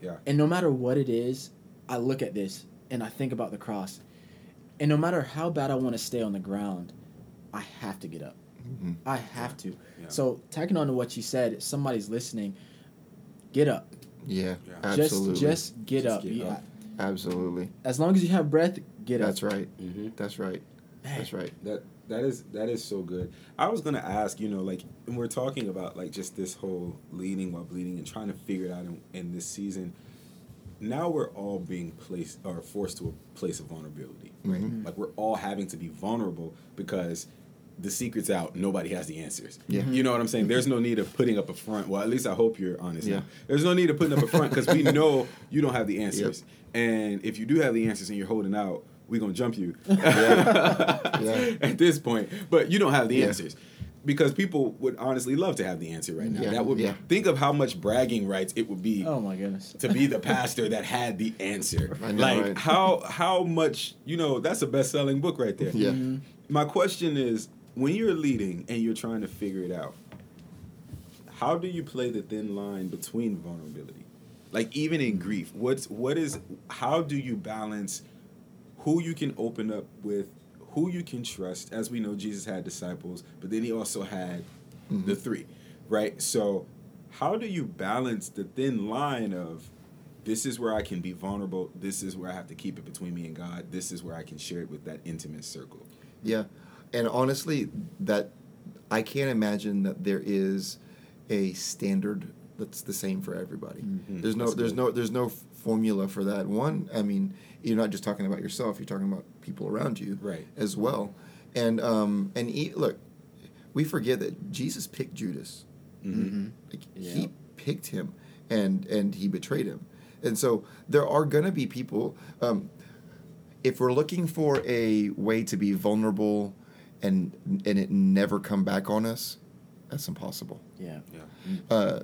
Yeah. And no matter what it is, I look at this and I think about the cross, and no matter how bad I want to stay on the ground, I have to get up. Mhm. I have to. Yeah. So tagging on to what you said, if somebody's listening, get up. Yeah, Yeah. absolutely. Just just get Just up. get You- up. absolutely. As long as you have breath, get up. That's right. Mm-hmm. That's right. Man. That's right. That that is that is so good. I was gonna ask, you know, like when we're talking about like just this whole leading while bleeding and trying to figure it out in, in this season. Now we're all being placed or forced to a place of vulnerability, right? Mhm. Like we're all having to be vulnerable because the secret's out. Nobody has the answers. Yeah. You know what I'm saying? There's no need of putting up a front. Well, at least I hope you're honest. Yeah. now. There's no need of putting up a front because we (laughs) know you don't have the answers. And if you do have the answers and you're holding out, we're gonna jump you. (laughs) Yeah. At this point, but you don't have the Yeah. answers. Because people would honestly love to have the answer right now. Yeah. That would Yeah. think of how much bragging rights it would be Oh my goodness. to be the pastor that had the answer. I know, like right? how how much you know that's a best selling book right there. Yeah. Mm-hmm. My question is when you're leading and you're trying to figure it out, how do you play the thin line between vulnerability? Like even in grief, what's what is how do you balance who you can open up with, who you can trust? As we know Jesus had disciples, but then he also had the three, right? So how do you balance the thin line of this is where I can be vulnerable, this is where I have to keep it between me and God, this is where I can share it with that intimate circle. Yeah, and honestly, that I can't imagine that there is a standard that's the same for everybody. Mhm. There's no, That's there's good. no, there's no formula for that. One, I mean, you're not just talking about yourself; you're talking about people around you, Right. as well. And um, and e- look, we forget that Jesus picked Judas. Mm-hmm. Like, Yeah. He picked him, and and he betrayed him. And so there are gonna be people. Um, if we're looking for a way to be vulnerable, and and it never come back on us, that's impossible. Yeah. Yeah. Uh,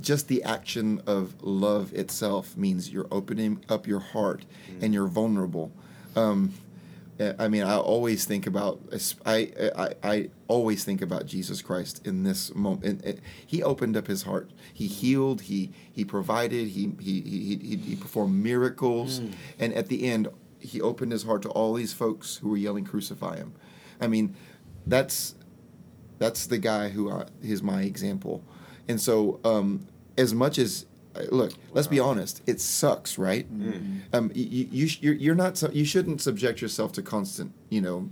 just the action of love itself means you're opening up your heart and you're vulnerable. Um, uh, I mean, I always think about I, I I always think about Jesus Christ in this moment. And, he opened up his heart. He healed. He he provided. He he he, he, he performed miracles. And at the end, he opened his heart to all these folks who were yelling, "Crucify him!" I mean, that's that's the guy who I, is my example. And so, um, as much as look, let's be honest, it sucks, right? Mm. Mm. Um, you, you you're, you're not su- you shouldn't subject yourself to constant. You know,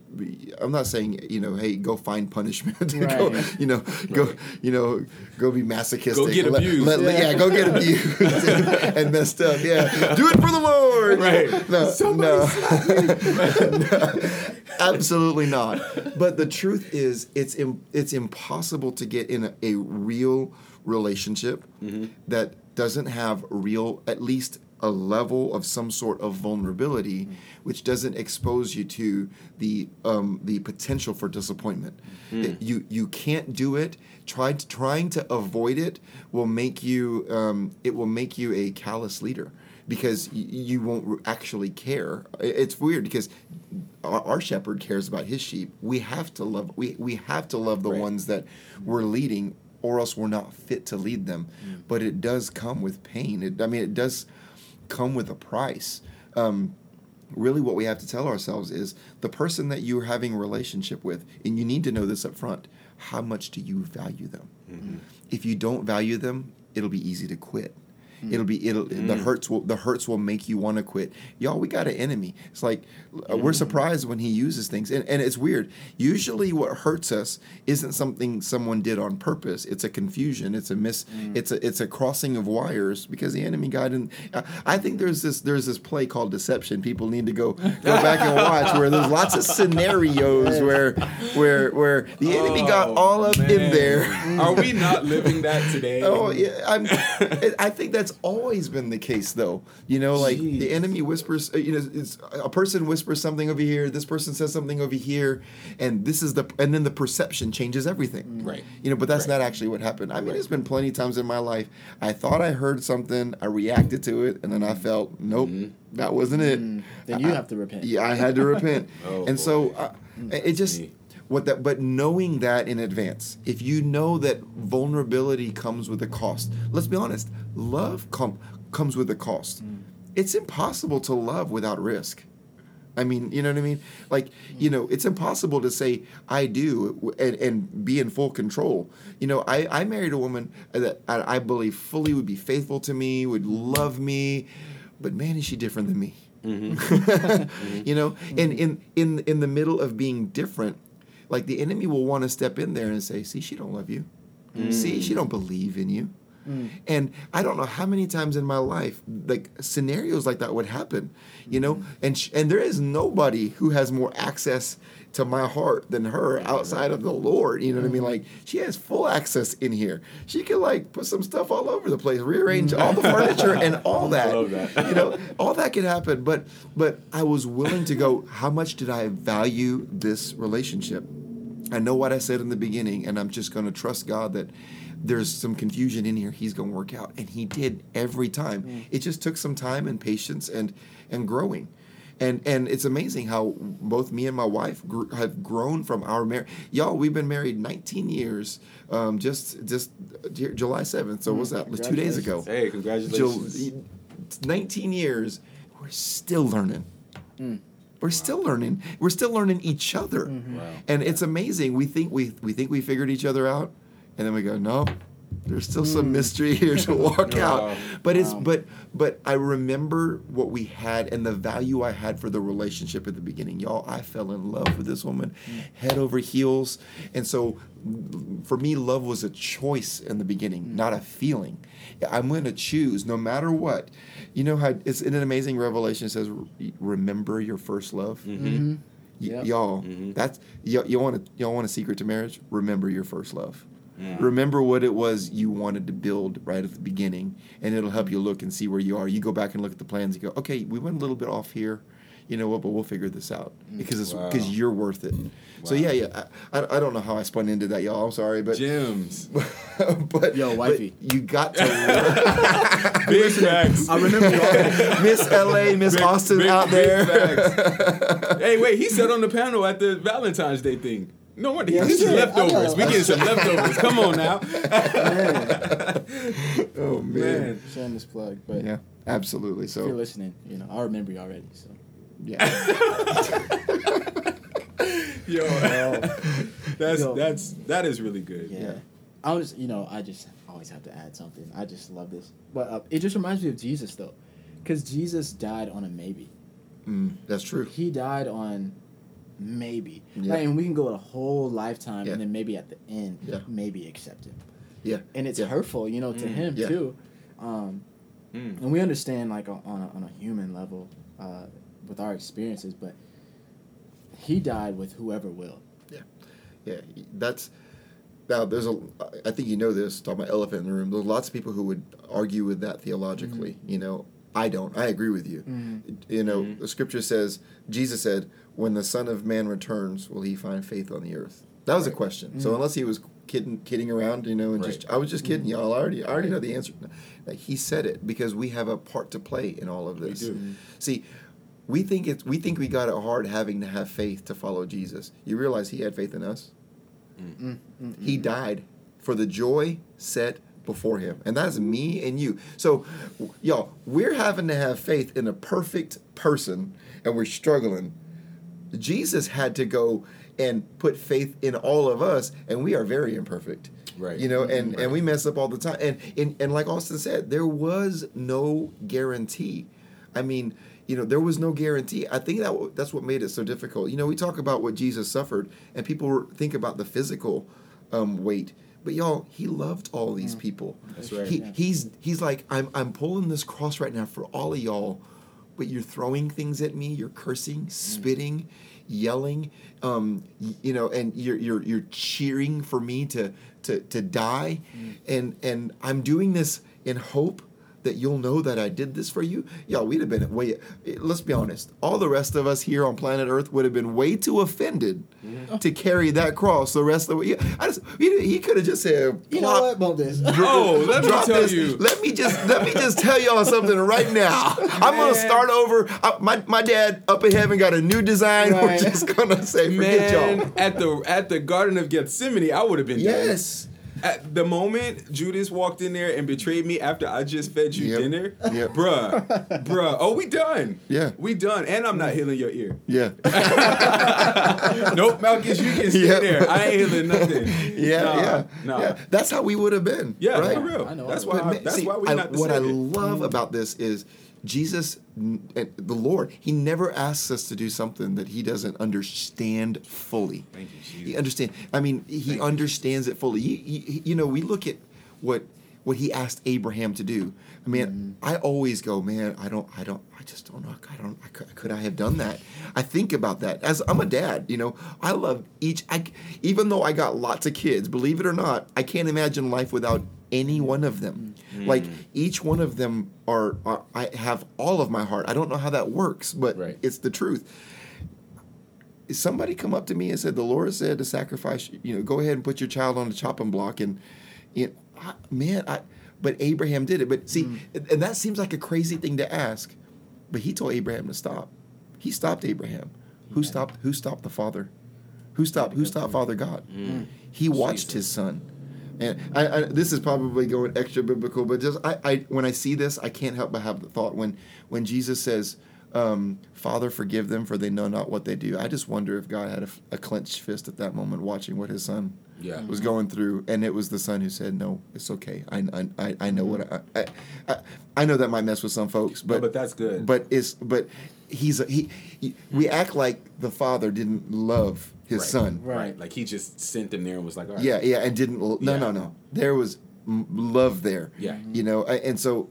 I'm not saying you know, hey, go find punishment. (laughs) go, you know, go you know, go be masochistic. Go get Let- abused. let- let- yeah. Yeah. go get abused and, and messed up. Yeah, (laughs) do it for the Lord. Right. No, Somebody no. (laughs) No, absolutely not. But the truth is, it's Im- it's impossible to get in a, a real relationship mm-hmm. that doesn't have real, at least a level of some sort of vulnerability, which doesn't expose you to the um, the potential for disappointment. It- you you can't do it. Try to, trying to avoid it will make you um, it will make you a callous leader because y- you won't actually care. It's weird because our, our shepherd cares about his sheep. We have to love we, we have to love the Right. ones that we're leading or else we're not fit to lead them. Mm. But it does come with pain. It, I mean it does come with a price. Um, really what we have to tell ourselves is the person that you're having a relationship with and you need to know this up front how much do you value them? Mm-hmm. If you don't value them it'll be easy to quit. Mm. It'll be it'll the mm. hurts will the hurts will make you want to quit. Y'all we got an enemy. It's like uh, we're surprised when he uses things and, and it's weird. Usually what hurts us isn't something someone did on purpose. It's a confusion. It's a miss it's a it's a crossing of wires because the enemy got in I- think there's this there's this play called deception. People need to go go back and watch where there's lots of scenarios (laughs) where where where the enemy got Oh, all up in there. Are we not living that today? Oh yeah, I'm, I think that's always been the case, though. You know, like the enemy whispers. uh, You know, it's a person whispers something over here. This person says something over here, and this is the and then the perception changes everything. Right. You know, but that's Right. not actually what happened. I mean, there's been plenty of times in my life I thought I heard something, I reacted to it, and then I felt, nope, that wasn't it. Mm. Then you I- have to repent. Yeah, I had to repent, (laughs) Oh, and so boy. uh, it just Me. what that. But knowing that in advance, if you know that vulnerability comes with a cost, let's be honest, love com- comes with a cost. it's impossible to love without risk. I mean, you know what I mean? Like, you know, it's impossible to say I do and, and be in full control. You know, I, I married a woman that I, I believe fully would be faithful to me, would love me, but man, is she different than me. Mm-hmm. (laughs) Mm-hmm. you know, and in in in the middle of being different, like the enemy will want to step in there and say, "See, she don't love you. See, she mm. don't believe in you." Mm. And I don't know how many times in my life like scenarios like that would happen, you know. Mm-hmm. And sh- and there is nobody who has more access to my heart than her outside of the Lord. You know what I mean? Mm-hmm. Like she has full access in here. She can like put some stuff all over the place, rearrange mm. all the furniture and (laughs) all that. that. You know, all that could happen. But but I was willing to go. How much did I value this relationship? I know what I said in the beginning, and I'm just going to trust God that there's some confusion in here. He's going to work out, and He did every time. Mm. It just took some time and patience and and growing, and and it's amazing how both me and my wife gr- have grown from our marriage. Y'all, we've been married 19 years. Um, just just J- July 7th. So mm. what was that? Two days ago. Hey, congratulations. Jul- 19 years. We're still learning. Mm. We're still learning. We're still learning each other, mm-hmm. Wow. and it's amazing. We think we we think we figured each other out, and then we go, no, there's still some mystery here to (laughs) walk out. Wow. But it's Wow. but but I remember what we had and the value I had for the relationship at the beginning. Y'all, I fell in love with this woman, head over heels, and so mm, for me, love was a choice in the beginning, not a feeling. I'm going to choose no matter what. You know how it's in an amazing revelation it says, "Remember your first love." Mm-hmm. Y- Yep. Y'all, Mhm. that's y- you want to y'all want a secret to marriage? Remember your first love. Mm. Remember what it was you wanted to build right at the beginning, and it'll help you look and see where you are. You go back and look at the plans. You go, okay, we went a little bit off here. You know what? But we'll figure this out because it's Wow. because you're worth it. So yeah, yeah. I, I, I don't know how I spun into that, y'all. I'm sorry, but Gems. (laughs) but Yo, but wifey. you got to (laughs) (laughs) Big facts. I remember you already. Miss LA, Miss Big- Austin big- out big there. facts. hey, wait, he said on the panel at the Valentine's Day thing. No wonder Yeah, he's he did. leftovers. We getting some leftovers. Come on now. (laughs) oh man. Man. Shameless plug, but Yeah, absolutely. So if you're listening, you know I remember you already. So yeah. (laughs) Yo, that's Yo. that's that is really good. yeah. Yeah. I was, you know, I just always have to add something. I just love this, but uh, it just reminds me of Jesus though, because Jesus died on a maybe. Mm, that's true. He died on maybe. Yeah. Like, and we can go a whole lifetime, Yeah. and then maybe at the end, Yeah. maybe accept him. Yeah. And it's Yeah. hurtful, you know, to Mm. him Yeah. too. Um, Mm. and we understand like on on a, on a human level uh, with our experiences, but he died with whoever will. Yeah, yeah, that's now. There's a. I think you know this. Talking about elephant in the room. There's lots of people who would argue with that theologically. You know, I don't. I agree with you. You know, Mhm. the scripture says Jesus said, "When the Son of Man returns, will he find faith on the earth?" That was a Right. question. So Mhm. unless he was kidding, kidding around, you know, and Right. just I was just kidding y'all. I already, I already know the answer. Like, he said it because we have a part to play in all of this. do. See, we think it's we think we got it hard having to have faith to follow Jesus. You realize he had faith in us. Mm, mm, He mm. died for the joy set before him. And that's me and you. So, y'all, we're having to have faith in a perfect person and we're struggling. Jesus had to go and put faith in all of us, and we are very imperfect. Right. You know, and, Right. and we mess up all the time. And, and and like Austin said, there was no guarantee. I mean, you know, there was no guarantee. I think that that's what made it so difficult. You know, we talk about what Jesus suffered, and people think about the physical um, weight. But y'all, he loved all these mm. people. That's right. He, Yeah. He's he's like, I'm I'm pulling this cross right now for all of y'all, but you're throwing things at me. You're cursing, mm. spitting, yelling, um, y- you know, and you're you're you're cheering for me to to to die, mm. and and I'm doing this in hope that you'll know that I did this for you. Y'all, we'd have been way. Let's be honest. All the rest of us here on planet Earth would have been way too offended mm-hmm. to carry that cross the rest of the way. I just he, he could have just said, You know what? Bump this. Oh, let me tell this. you. Let me just let me just tell y'all something right now. I'm gonna start over. I, my my dad up in heaven got a new design. We're just gonna say forget Man, y'all. at the at the Garden of Gethsemane, I would have been done. Yes. At the moment Judas walked in there and betrayed me after I just fed you Yep. dinner, Yep. bruh, bruh. Oh, we done. Yeah. we done. And I'm not healing your ear. Yeah. (laughs) nope, Malchus, you can stay Yep. there. I ain't healing nothing. (laughs) Yeah, Nah, yeah, nah. yeah. That's how we would have been. Yeah, right? for real. I know, that's why. know. But man, that's see, why we I- not what I love about this is Jesus, and the Lord. He never asks us to do something that He doesn't understand fully. Thank you, He Jesus. understand. I mean, He Thank you, understands it fully. He, he, you know, we look at what what He asked Abraham to do. I mean, mm-hmm. I always go, man. I don't. I don't. I just don't know. I don't. I could, could I have done that? I think about that as I'm a dad. You know, I love each. I even though I got lots of kids, believe it or not, I can't imagine life without any one of them. Like each one of them are, are. I have all of my heart. I don't know how that works, but Right. it's the truth. Somebody come up to me and said, "The Lord said to sacrifice. You know, go ahead and put your child on the chopping block." And, you I, man, I. But Abraham did it. But see, and that seems like a crazy thing to ask, but he told Abraham to stop. He stopped Abraham. Who stopped? Who stopped the father? Who stopped? Who stopped Father God? He watched his son. And I, I, this is probably going extra biblical, but just I, I, when I see this, I can't help but have the thought when, when Jesus says, um, "Father, forgive them, for they know not what they do." I just wonder if God had a clenched fist at that moment, watching what His son Yeah. was going through, and it was the son who said, "No, it's okay. I, I, I, I know what I, I, I, I know that might mess with some folks, but but that's good. But it's but he's a, he, he. We act like the father didn't love his Right. son. right. Right. Like he just sent him there and was like, all right. Yeah, yeah, and didn't. No, Yeah. no, no. There was love there. Yeah. You know, I, and so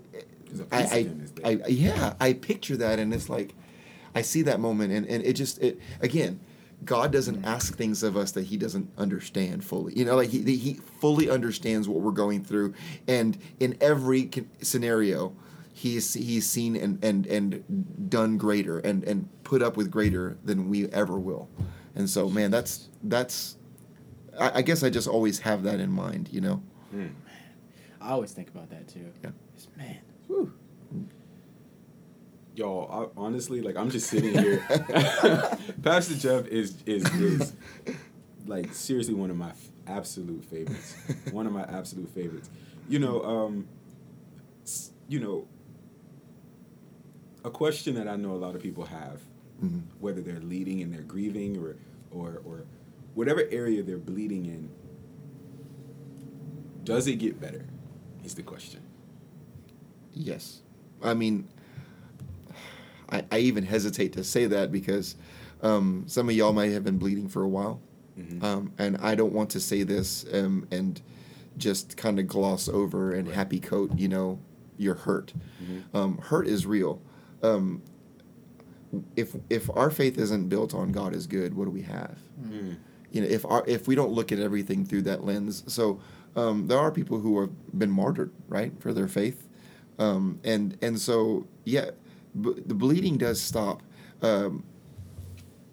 There's a I, piece I, of him is there. I, yeah, I picture that, and it's like, I see that moment, and, and it just, it again, God doesn't mm-hmm. ask things of us that He doesn't understand fully. You know, like He He fully understands what we're going through, and in every con- scenario, He's He's seen and and and done greater, and and put up with greater than we ever will, and so man, that's that's. I, I guess I just always have that in mind, you know. I always think about that too. Yeah. Just, man. Whew. Y'all, I, honestly, like I'm just sitting here. (laughs) Pastor Jeff is is is like seriously one of my f- absolute favorites. One of my absolute favorites. You know, um, s- you know, a question that I know a lot of people have, Mhm. whether they're leading and they're grieving or or or whatever area they're bleeding in. Does it get better? Is the question. Yes. I mean, I, I even hesitate to say that because um, some of y'all might have been bleeding for a while. Mhm. Um, and I don't want to say this um, and just kind of gloss over and Right. happy coat, you know, you're hurt. Mhm. Um, hurt is real. Um, if if our faith isn't built on God is good, what do we have? Mm. you know if our if we don't look at everything through that lens so um, there are people who have been martyred right for their faith um, and and so yeah b- the bleeding does stop um,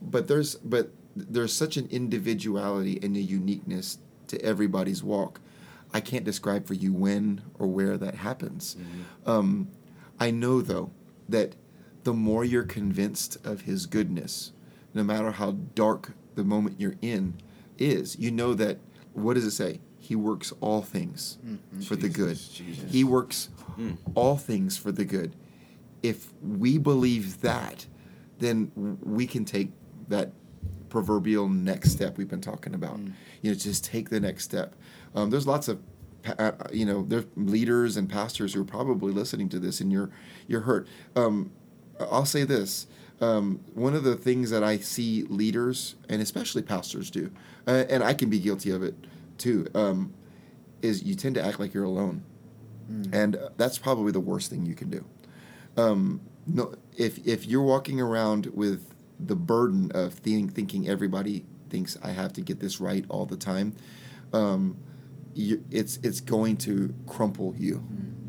but there's but there's such an individuality and a uniqueness to everybody's walk i can't describe for you when or where that happens um, i know though that the more you're convinced of his goodness no matter how dark the moment you're in is you know that what does it say? He works all things for the good. Jesus, Jesus. he works Mm. all things for the good. If we believe that then we can take that proverbial next step we've been talking about. You know just take the next step. Um, there's lots of you know there's leaders and pastors who are probably listening to this and you're you're hurt. Um, i'll say this um, one of the things that i see leaders and especially pastors do uh, and i can be guilty of it too um, is you tend to act like you're alone. And uh, that's probably the worst thing you can do. Um, no, if if you're walking around with the burden of think, thinking everybody thinks I have to get this right all the time, um, you, it's it's going to crumple you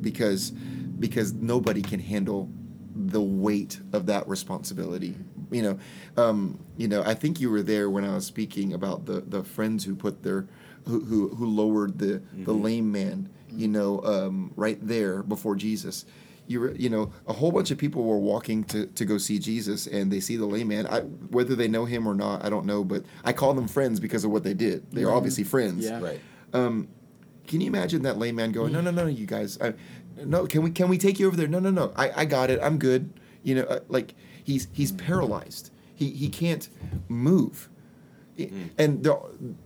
because because nobody can handle the weight of that responsibility. You know, um, you know. I think you were there when I was speaking about the the friends who put their who who, who lowered the the lame man. You know, um, right there before Jesus you were, you know, a whole bunch of people were walking to, to go see Jesus, and they see the lame man. I, whether they know him or not, I don't know, but I call them friends because of what they did. They are obviously friends. Yeah. Right. Um, Can you imagine that lame man going, no, no, no, you guys, I, no, can we can we take you over there? No, no, no, I, I got it, I'm good. You know, uh, like he's he's paralyzed. He he can't move. I- And the,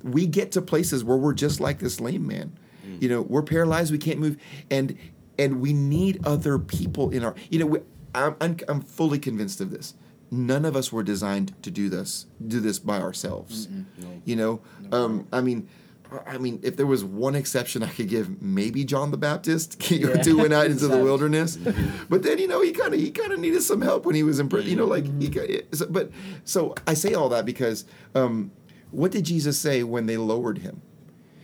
we get to places where we're just like this lame man. You know, we're paralyzed, we can't move, and and we need other people in our. You know, we, I'm, I'm I'm fully convinced of this. None of us were designed to do this do this by ourselves. You know, um, I mean. I mean, if there was one exception I could give, maybe John the Baptist, (laughs) Yeah. who went out into the wilderness. But then, you know, he kind of he kind of needed some help when he was in prison. You know, like he. Mm-hmm. got- so- But so I say all that because, um, what did Jesus say when they lowered him?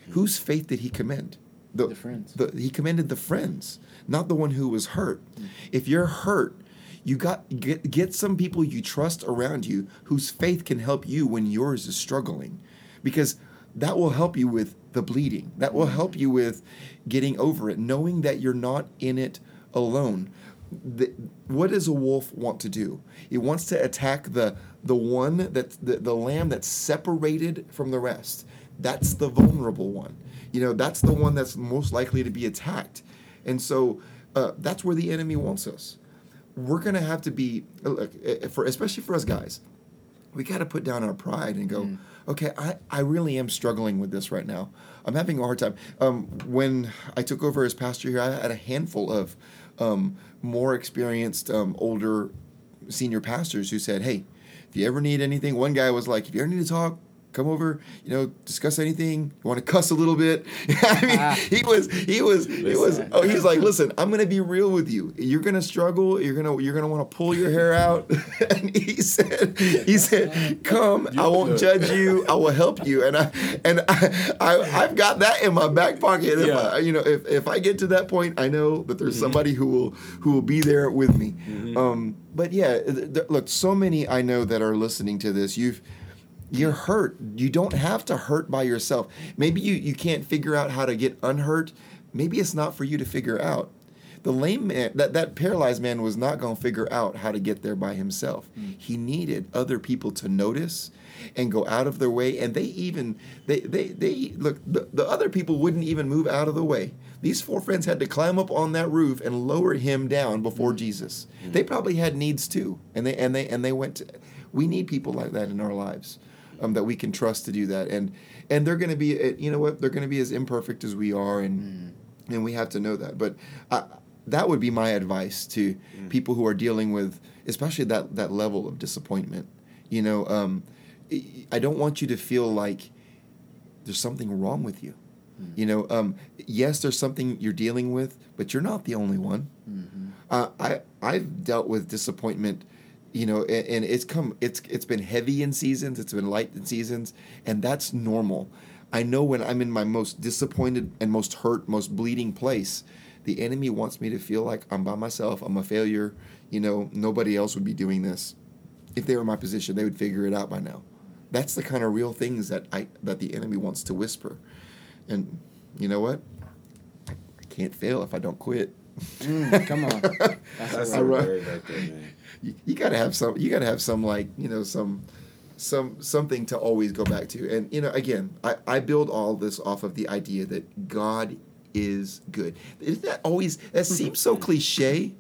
Whose faith did he commend? The friends. The, he commended the friends, not the one who was hurt. If you're hurt, you got get get some people you trust around you whose faith can help you when yours is struggling, because that will help you with the bleeding. That will help you with getting over it, knowing that you're not in it alone. The, what does a wolf want to do? It wants to attack the the one that the, the lamb that's separated from the rest. That's the vulnerable one. You know, that's the one that's most likely to be attacked. And so uh, that's where the enemy wants us. We're gonna have to be uh, look for especially for us guys. We got to put down our pride and go, okay, I, I really am struggling with this right now. I'm having a hard time. Um, when I took over as pastor here, I had a handful of um, more experienced, um, older senior pastors who said, hey, if you ever need anything, one guy was like, if you ever need to talk, come over, you know, discuss anything. You want to cuss a little bit? (laughs) I mean, Ah. he was, he was, he was. Oh, he's like, listen, I'm gonna be real with you. You're gonna struggle. You're gonna, you're gonna want to pull your hair out. (laughs) and he said, he said, come. I won't judge you. I will help you. And I, and I, I I've got that in my back pocket. If Yeah. I, you know, if, if I get to that point, I know that there's somebody who will, who will be there with me. Um, but yeah, th- th- look, so many I know that are listening to this. You've you're hurt. You don't have to hurt by yourself. Maybe you, you can't figure out how to get unhurt. Maybe it's not for you to figure out. The lame man, that, that paralyzed man was not going to figure out how to get there by himself. Hmm. He needed other people to notice and go out of their way. And they even, they, they, they look, the, the other people wouldn't even move out of the way. These four friends had to climb up on that roof and lower him down before hmm. Jesus. Hmm. They probably had needs too. And they, and they, and they went, to, we need people like that in our lives um, that we can trust to do that. And and they're going to be, uh, you know what, they're going to be as imperfect as we are, and and we have to know that. But uh, that would be my advice to people who are dealing with, especially that that level of disappointment. You know, um, I- I don't want you to feel like there's something wrong with you. You know, um, yes, there's something you're dealing with, but you're not the only one. Uh, I I've dealt with disappointment, you know, and, and it's come it's it's been heavy in seasons, it's been light in seasons, and that's normal. I know when I'm in my most disappointed and most hurt, most bleeding place, the enemy wants me to feel like I'm by myself, I'm a failure. You know, nobody else would be doing this. If they were in my position, they would figure it out by now. That's the kind of real things that I that the enemy wants to whisper. And you know what? I, can't fail if I don't quit. Mm, come on. That's (laughs) That's a word. right. there, man. you, you gotta have some you gotta have some like you know some some something to always go back to and you know again i, I build all this off of the idea that god is good Isn't that always that (laughs) seems so cliche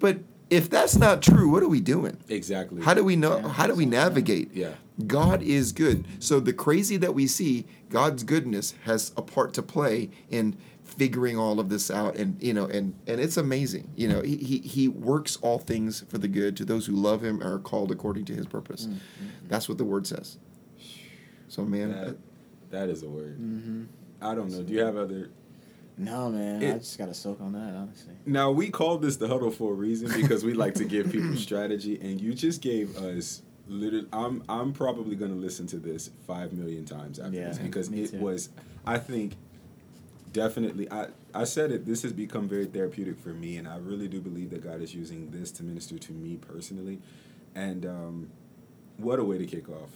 but if that's not true what are we doing Exactly. how do we know Yeah, how do we that's what I'm navigate Yeah. god is good so the crazy that we see god's goodness has a part to play in figuring all of this out and you know and and it's amazing you know he he, he works all things for the good to those who love him and are called according to his purpose Mm, that's what the word says so man That, that is a word. Mm-hmm. I don't know. Do you have other? No, man. I It- just got to soak on that, honestly. Now we call this the huddle for a reason because we like to give people (laughs) strategy, and you just gave us. Literally, I'm I'm probably gonna listen to this five million times after Yeah, this because it too. was. I think definitely. I I said it. This has become very therapeutic for me, and I really do believe that God is using this to minister to me personally, and. um what a way to kick off.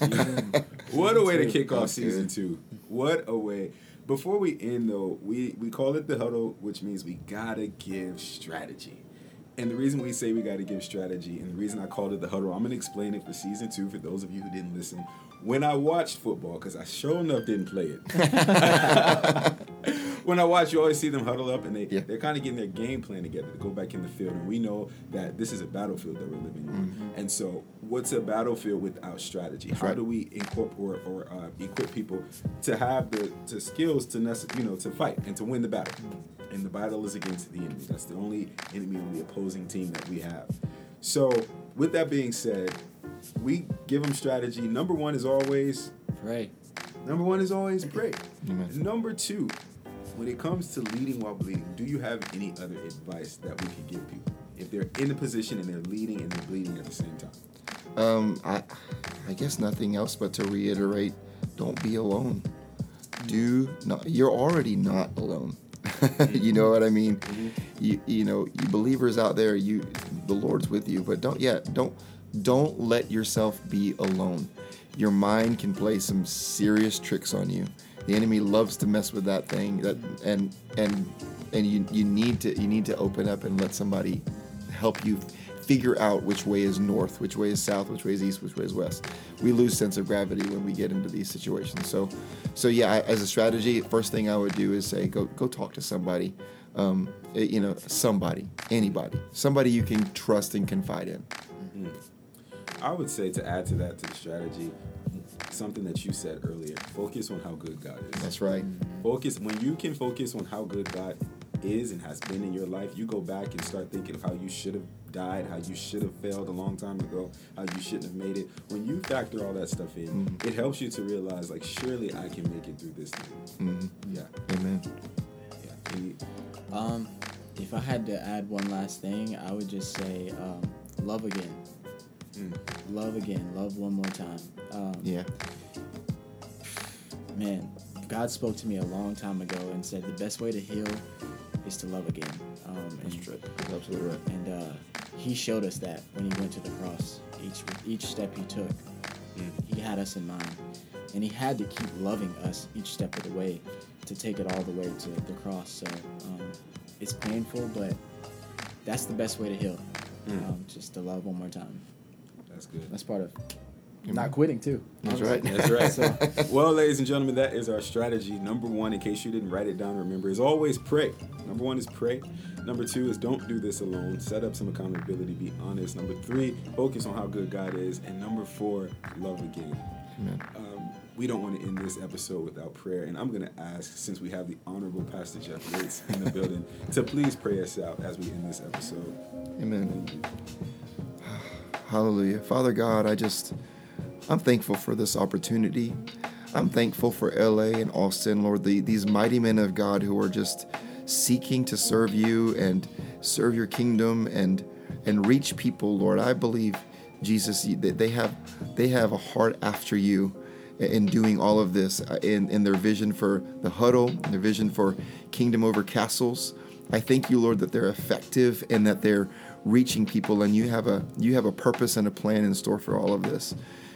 (laughs) what a way to kick off season two. What a way. Before we end though, we, we call it the huddle, which means we gotta give strategy. And the reason we say we got to give strategy, and the reason I called it the huddle, I'm gonna explain it for season two for those of you who didn't listen. When I watched football, because I sure enough didn't play it. (laughs) when I watch, you always see them huddle up, and they Yeah. they're kind of getting their game plan together to go back in the field. And we know that this is a battlefield that we're living on. And so, what's a battlefield without strategy? How right. do we incorporate or uh, equip people to have the to skills to nece- you know to fight and to win the battle? And the battle is against the enemy. That's the only enemy on the opposing team that we have. So, with that being said, we give them strategy. Number one is always Pray. Number one is always pray. Amen. Number two, when it comes to leading while bleeding, do you have any other advice that we could give people if they're in a position and they're leading and they're bleeding at the same time? Um, I, I guess nothing else but to reiterate: don't be alone. Do not. You're already not alone. (laughs) you know what I mean? You you know, you believers out there, you the Lord's with you, but don't yeah, don't don't let yourself be alone. Your mind can play some serious tricks on you. The enemy loves to mess with that thing. That and and and you you need to you need to open up and let somebody help you figure out which way is north, which way is south, which way is east, which way is west. We lose sense of gravity when we get into these situations. So, so yeah, I, as a strategy, first thing I would do is say go go talk to somebody, um, eh, you know, somebody, anybody, somebody you can trust and confide in. I would say to add to that to the strategy, something that you said earlier, focus on how good God is. That's right. Focus when you can focus on how good God is and has been in your life, you go back and start thinking of how you should have died, how you should have failed a long time ago, how you shouldn't have made it. When you factor all that stuff in, it helps you to realize like surely I can make it through this thing. hmm Yeah. Amen. Yeah. Any- Um, if I had to add one last thing, I would just say, um, love again. Mm. Love again. Love one more time. Um, Yeah. man, God spoke to me a long time ago and said the best way to heal is to love again. Um, and, That's absolutely right. and uh, He showed us that when He went to the cross. Each each step He took, He had us in mind, and He had to keep loving us each step of the way to take it all the way to the cross. So um, it's painful, but that's the best way to heal. Mm. Um, just to love one more time. That's good. That's part of not quitting too. That's honestly. right. That's right. (laughs) well, ladies and gentlemen, that is our strategy. Number one, in case you didn't write it down, remember, is always pray. Number one is pray. Number two is don't do this alone. Set up some accountability. Be honest. Number three, focus on how good God is. And number four, love again. Amen. Um, we don't want to end this episode without prayer, and I'm going to ask, since we have the honorable Pastor Jeff Yates in the building, to please pray us out as we end this episode. Amen. Hallelujah. Father God, I just, I'm thankful for this opportunity. I'm thankful for LA and Austin, Lord, the, these mighty men of God who are just seeking to serve you and serve your kingdom and and reach people, Lord. I believe, Jesus, that they have they have a heart after you in doing all of this uh, in, in their vision for the huddle, their vision for kingdom over castles. I thank you, Lord, that they're effective and that they're reaching people and you have a you have a purpose and a plan in store for all of this.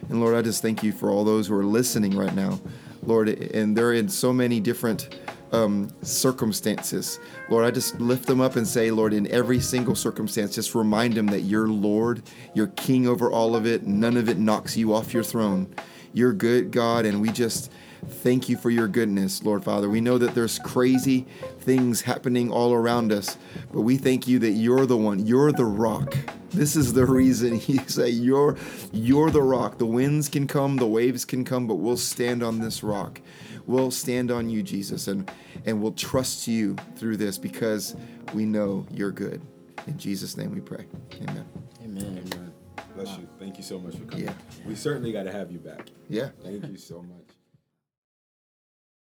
And Lord, I just thank you for all those who are listening right now. Lord, and they're in so many different um, circumstances. Lord, I just lift them up and say, Lord, in every single circumstance, just remind them that you're Lord, you're King over all of it. None of it knocks you off your throne. You're good, God, and we just thank you for your goodness, Lord Father. We know that there's crazy things happening all around us, but we thank you that you're the one, you're the rock. This is the (laughs) reason you say you're you're the rock. The winds can come, the waves can come, but we'll stand on this rock. We'll stand on you, Jesus, and and we'll trust you through this because we know you're good. In Jesus' name we pray. Amen. Amen. Amen. Bless you. Thank you so much for coming. Yeah. We certainly got to have you back. Yeah. Thank you so much.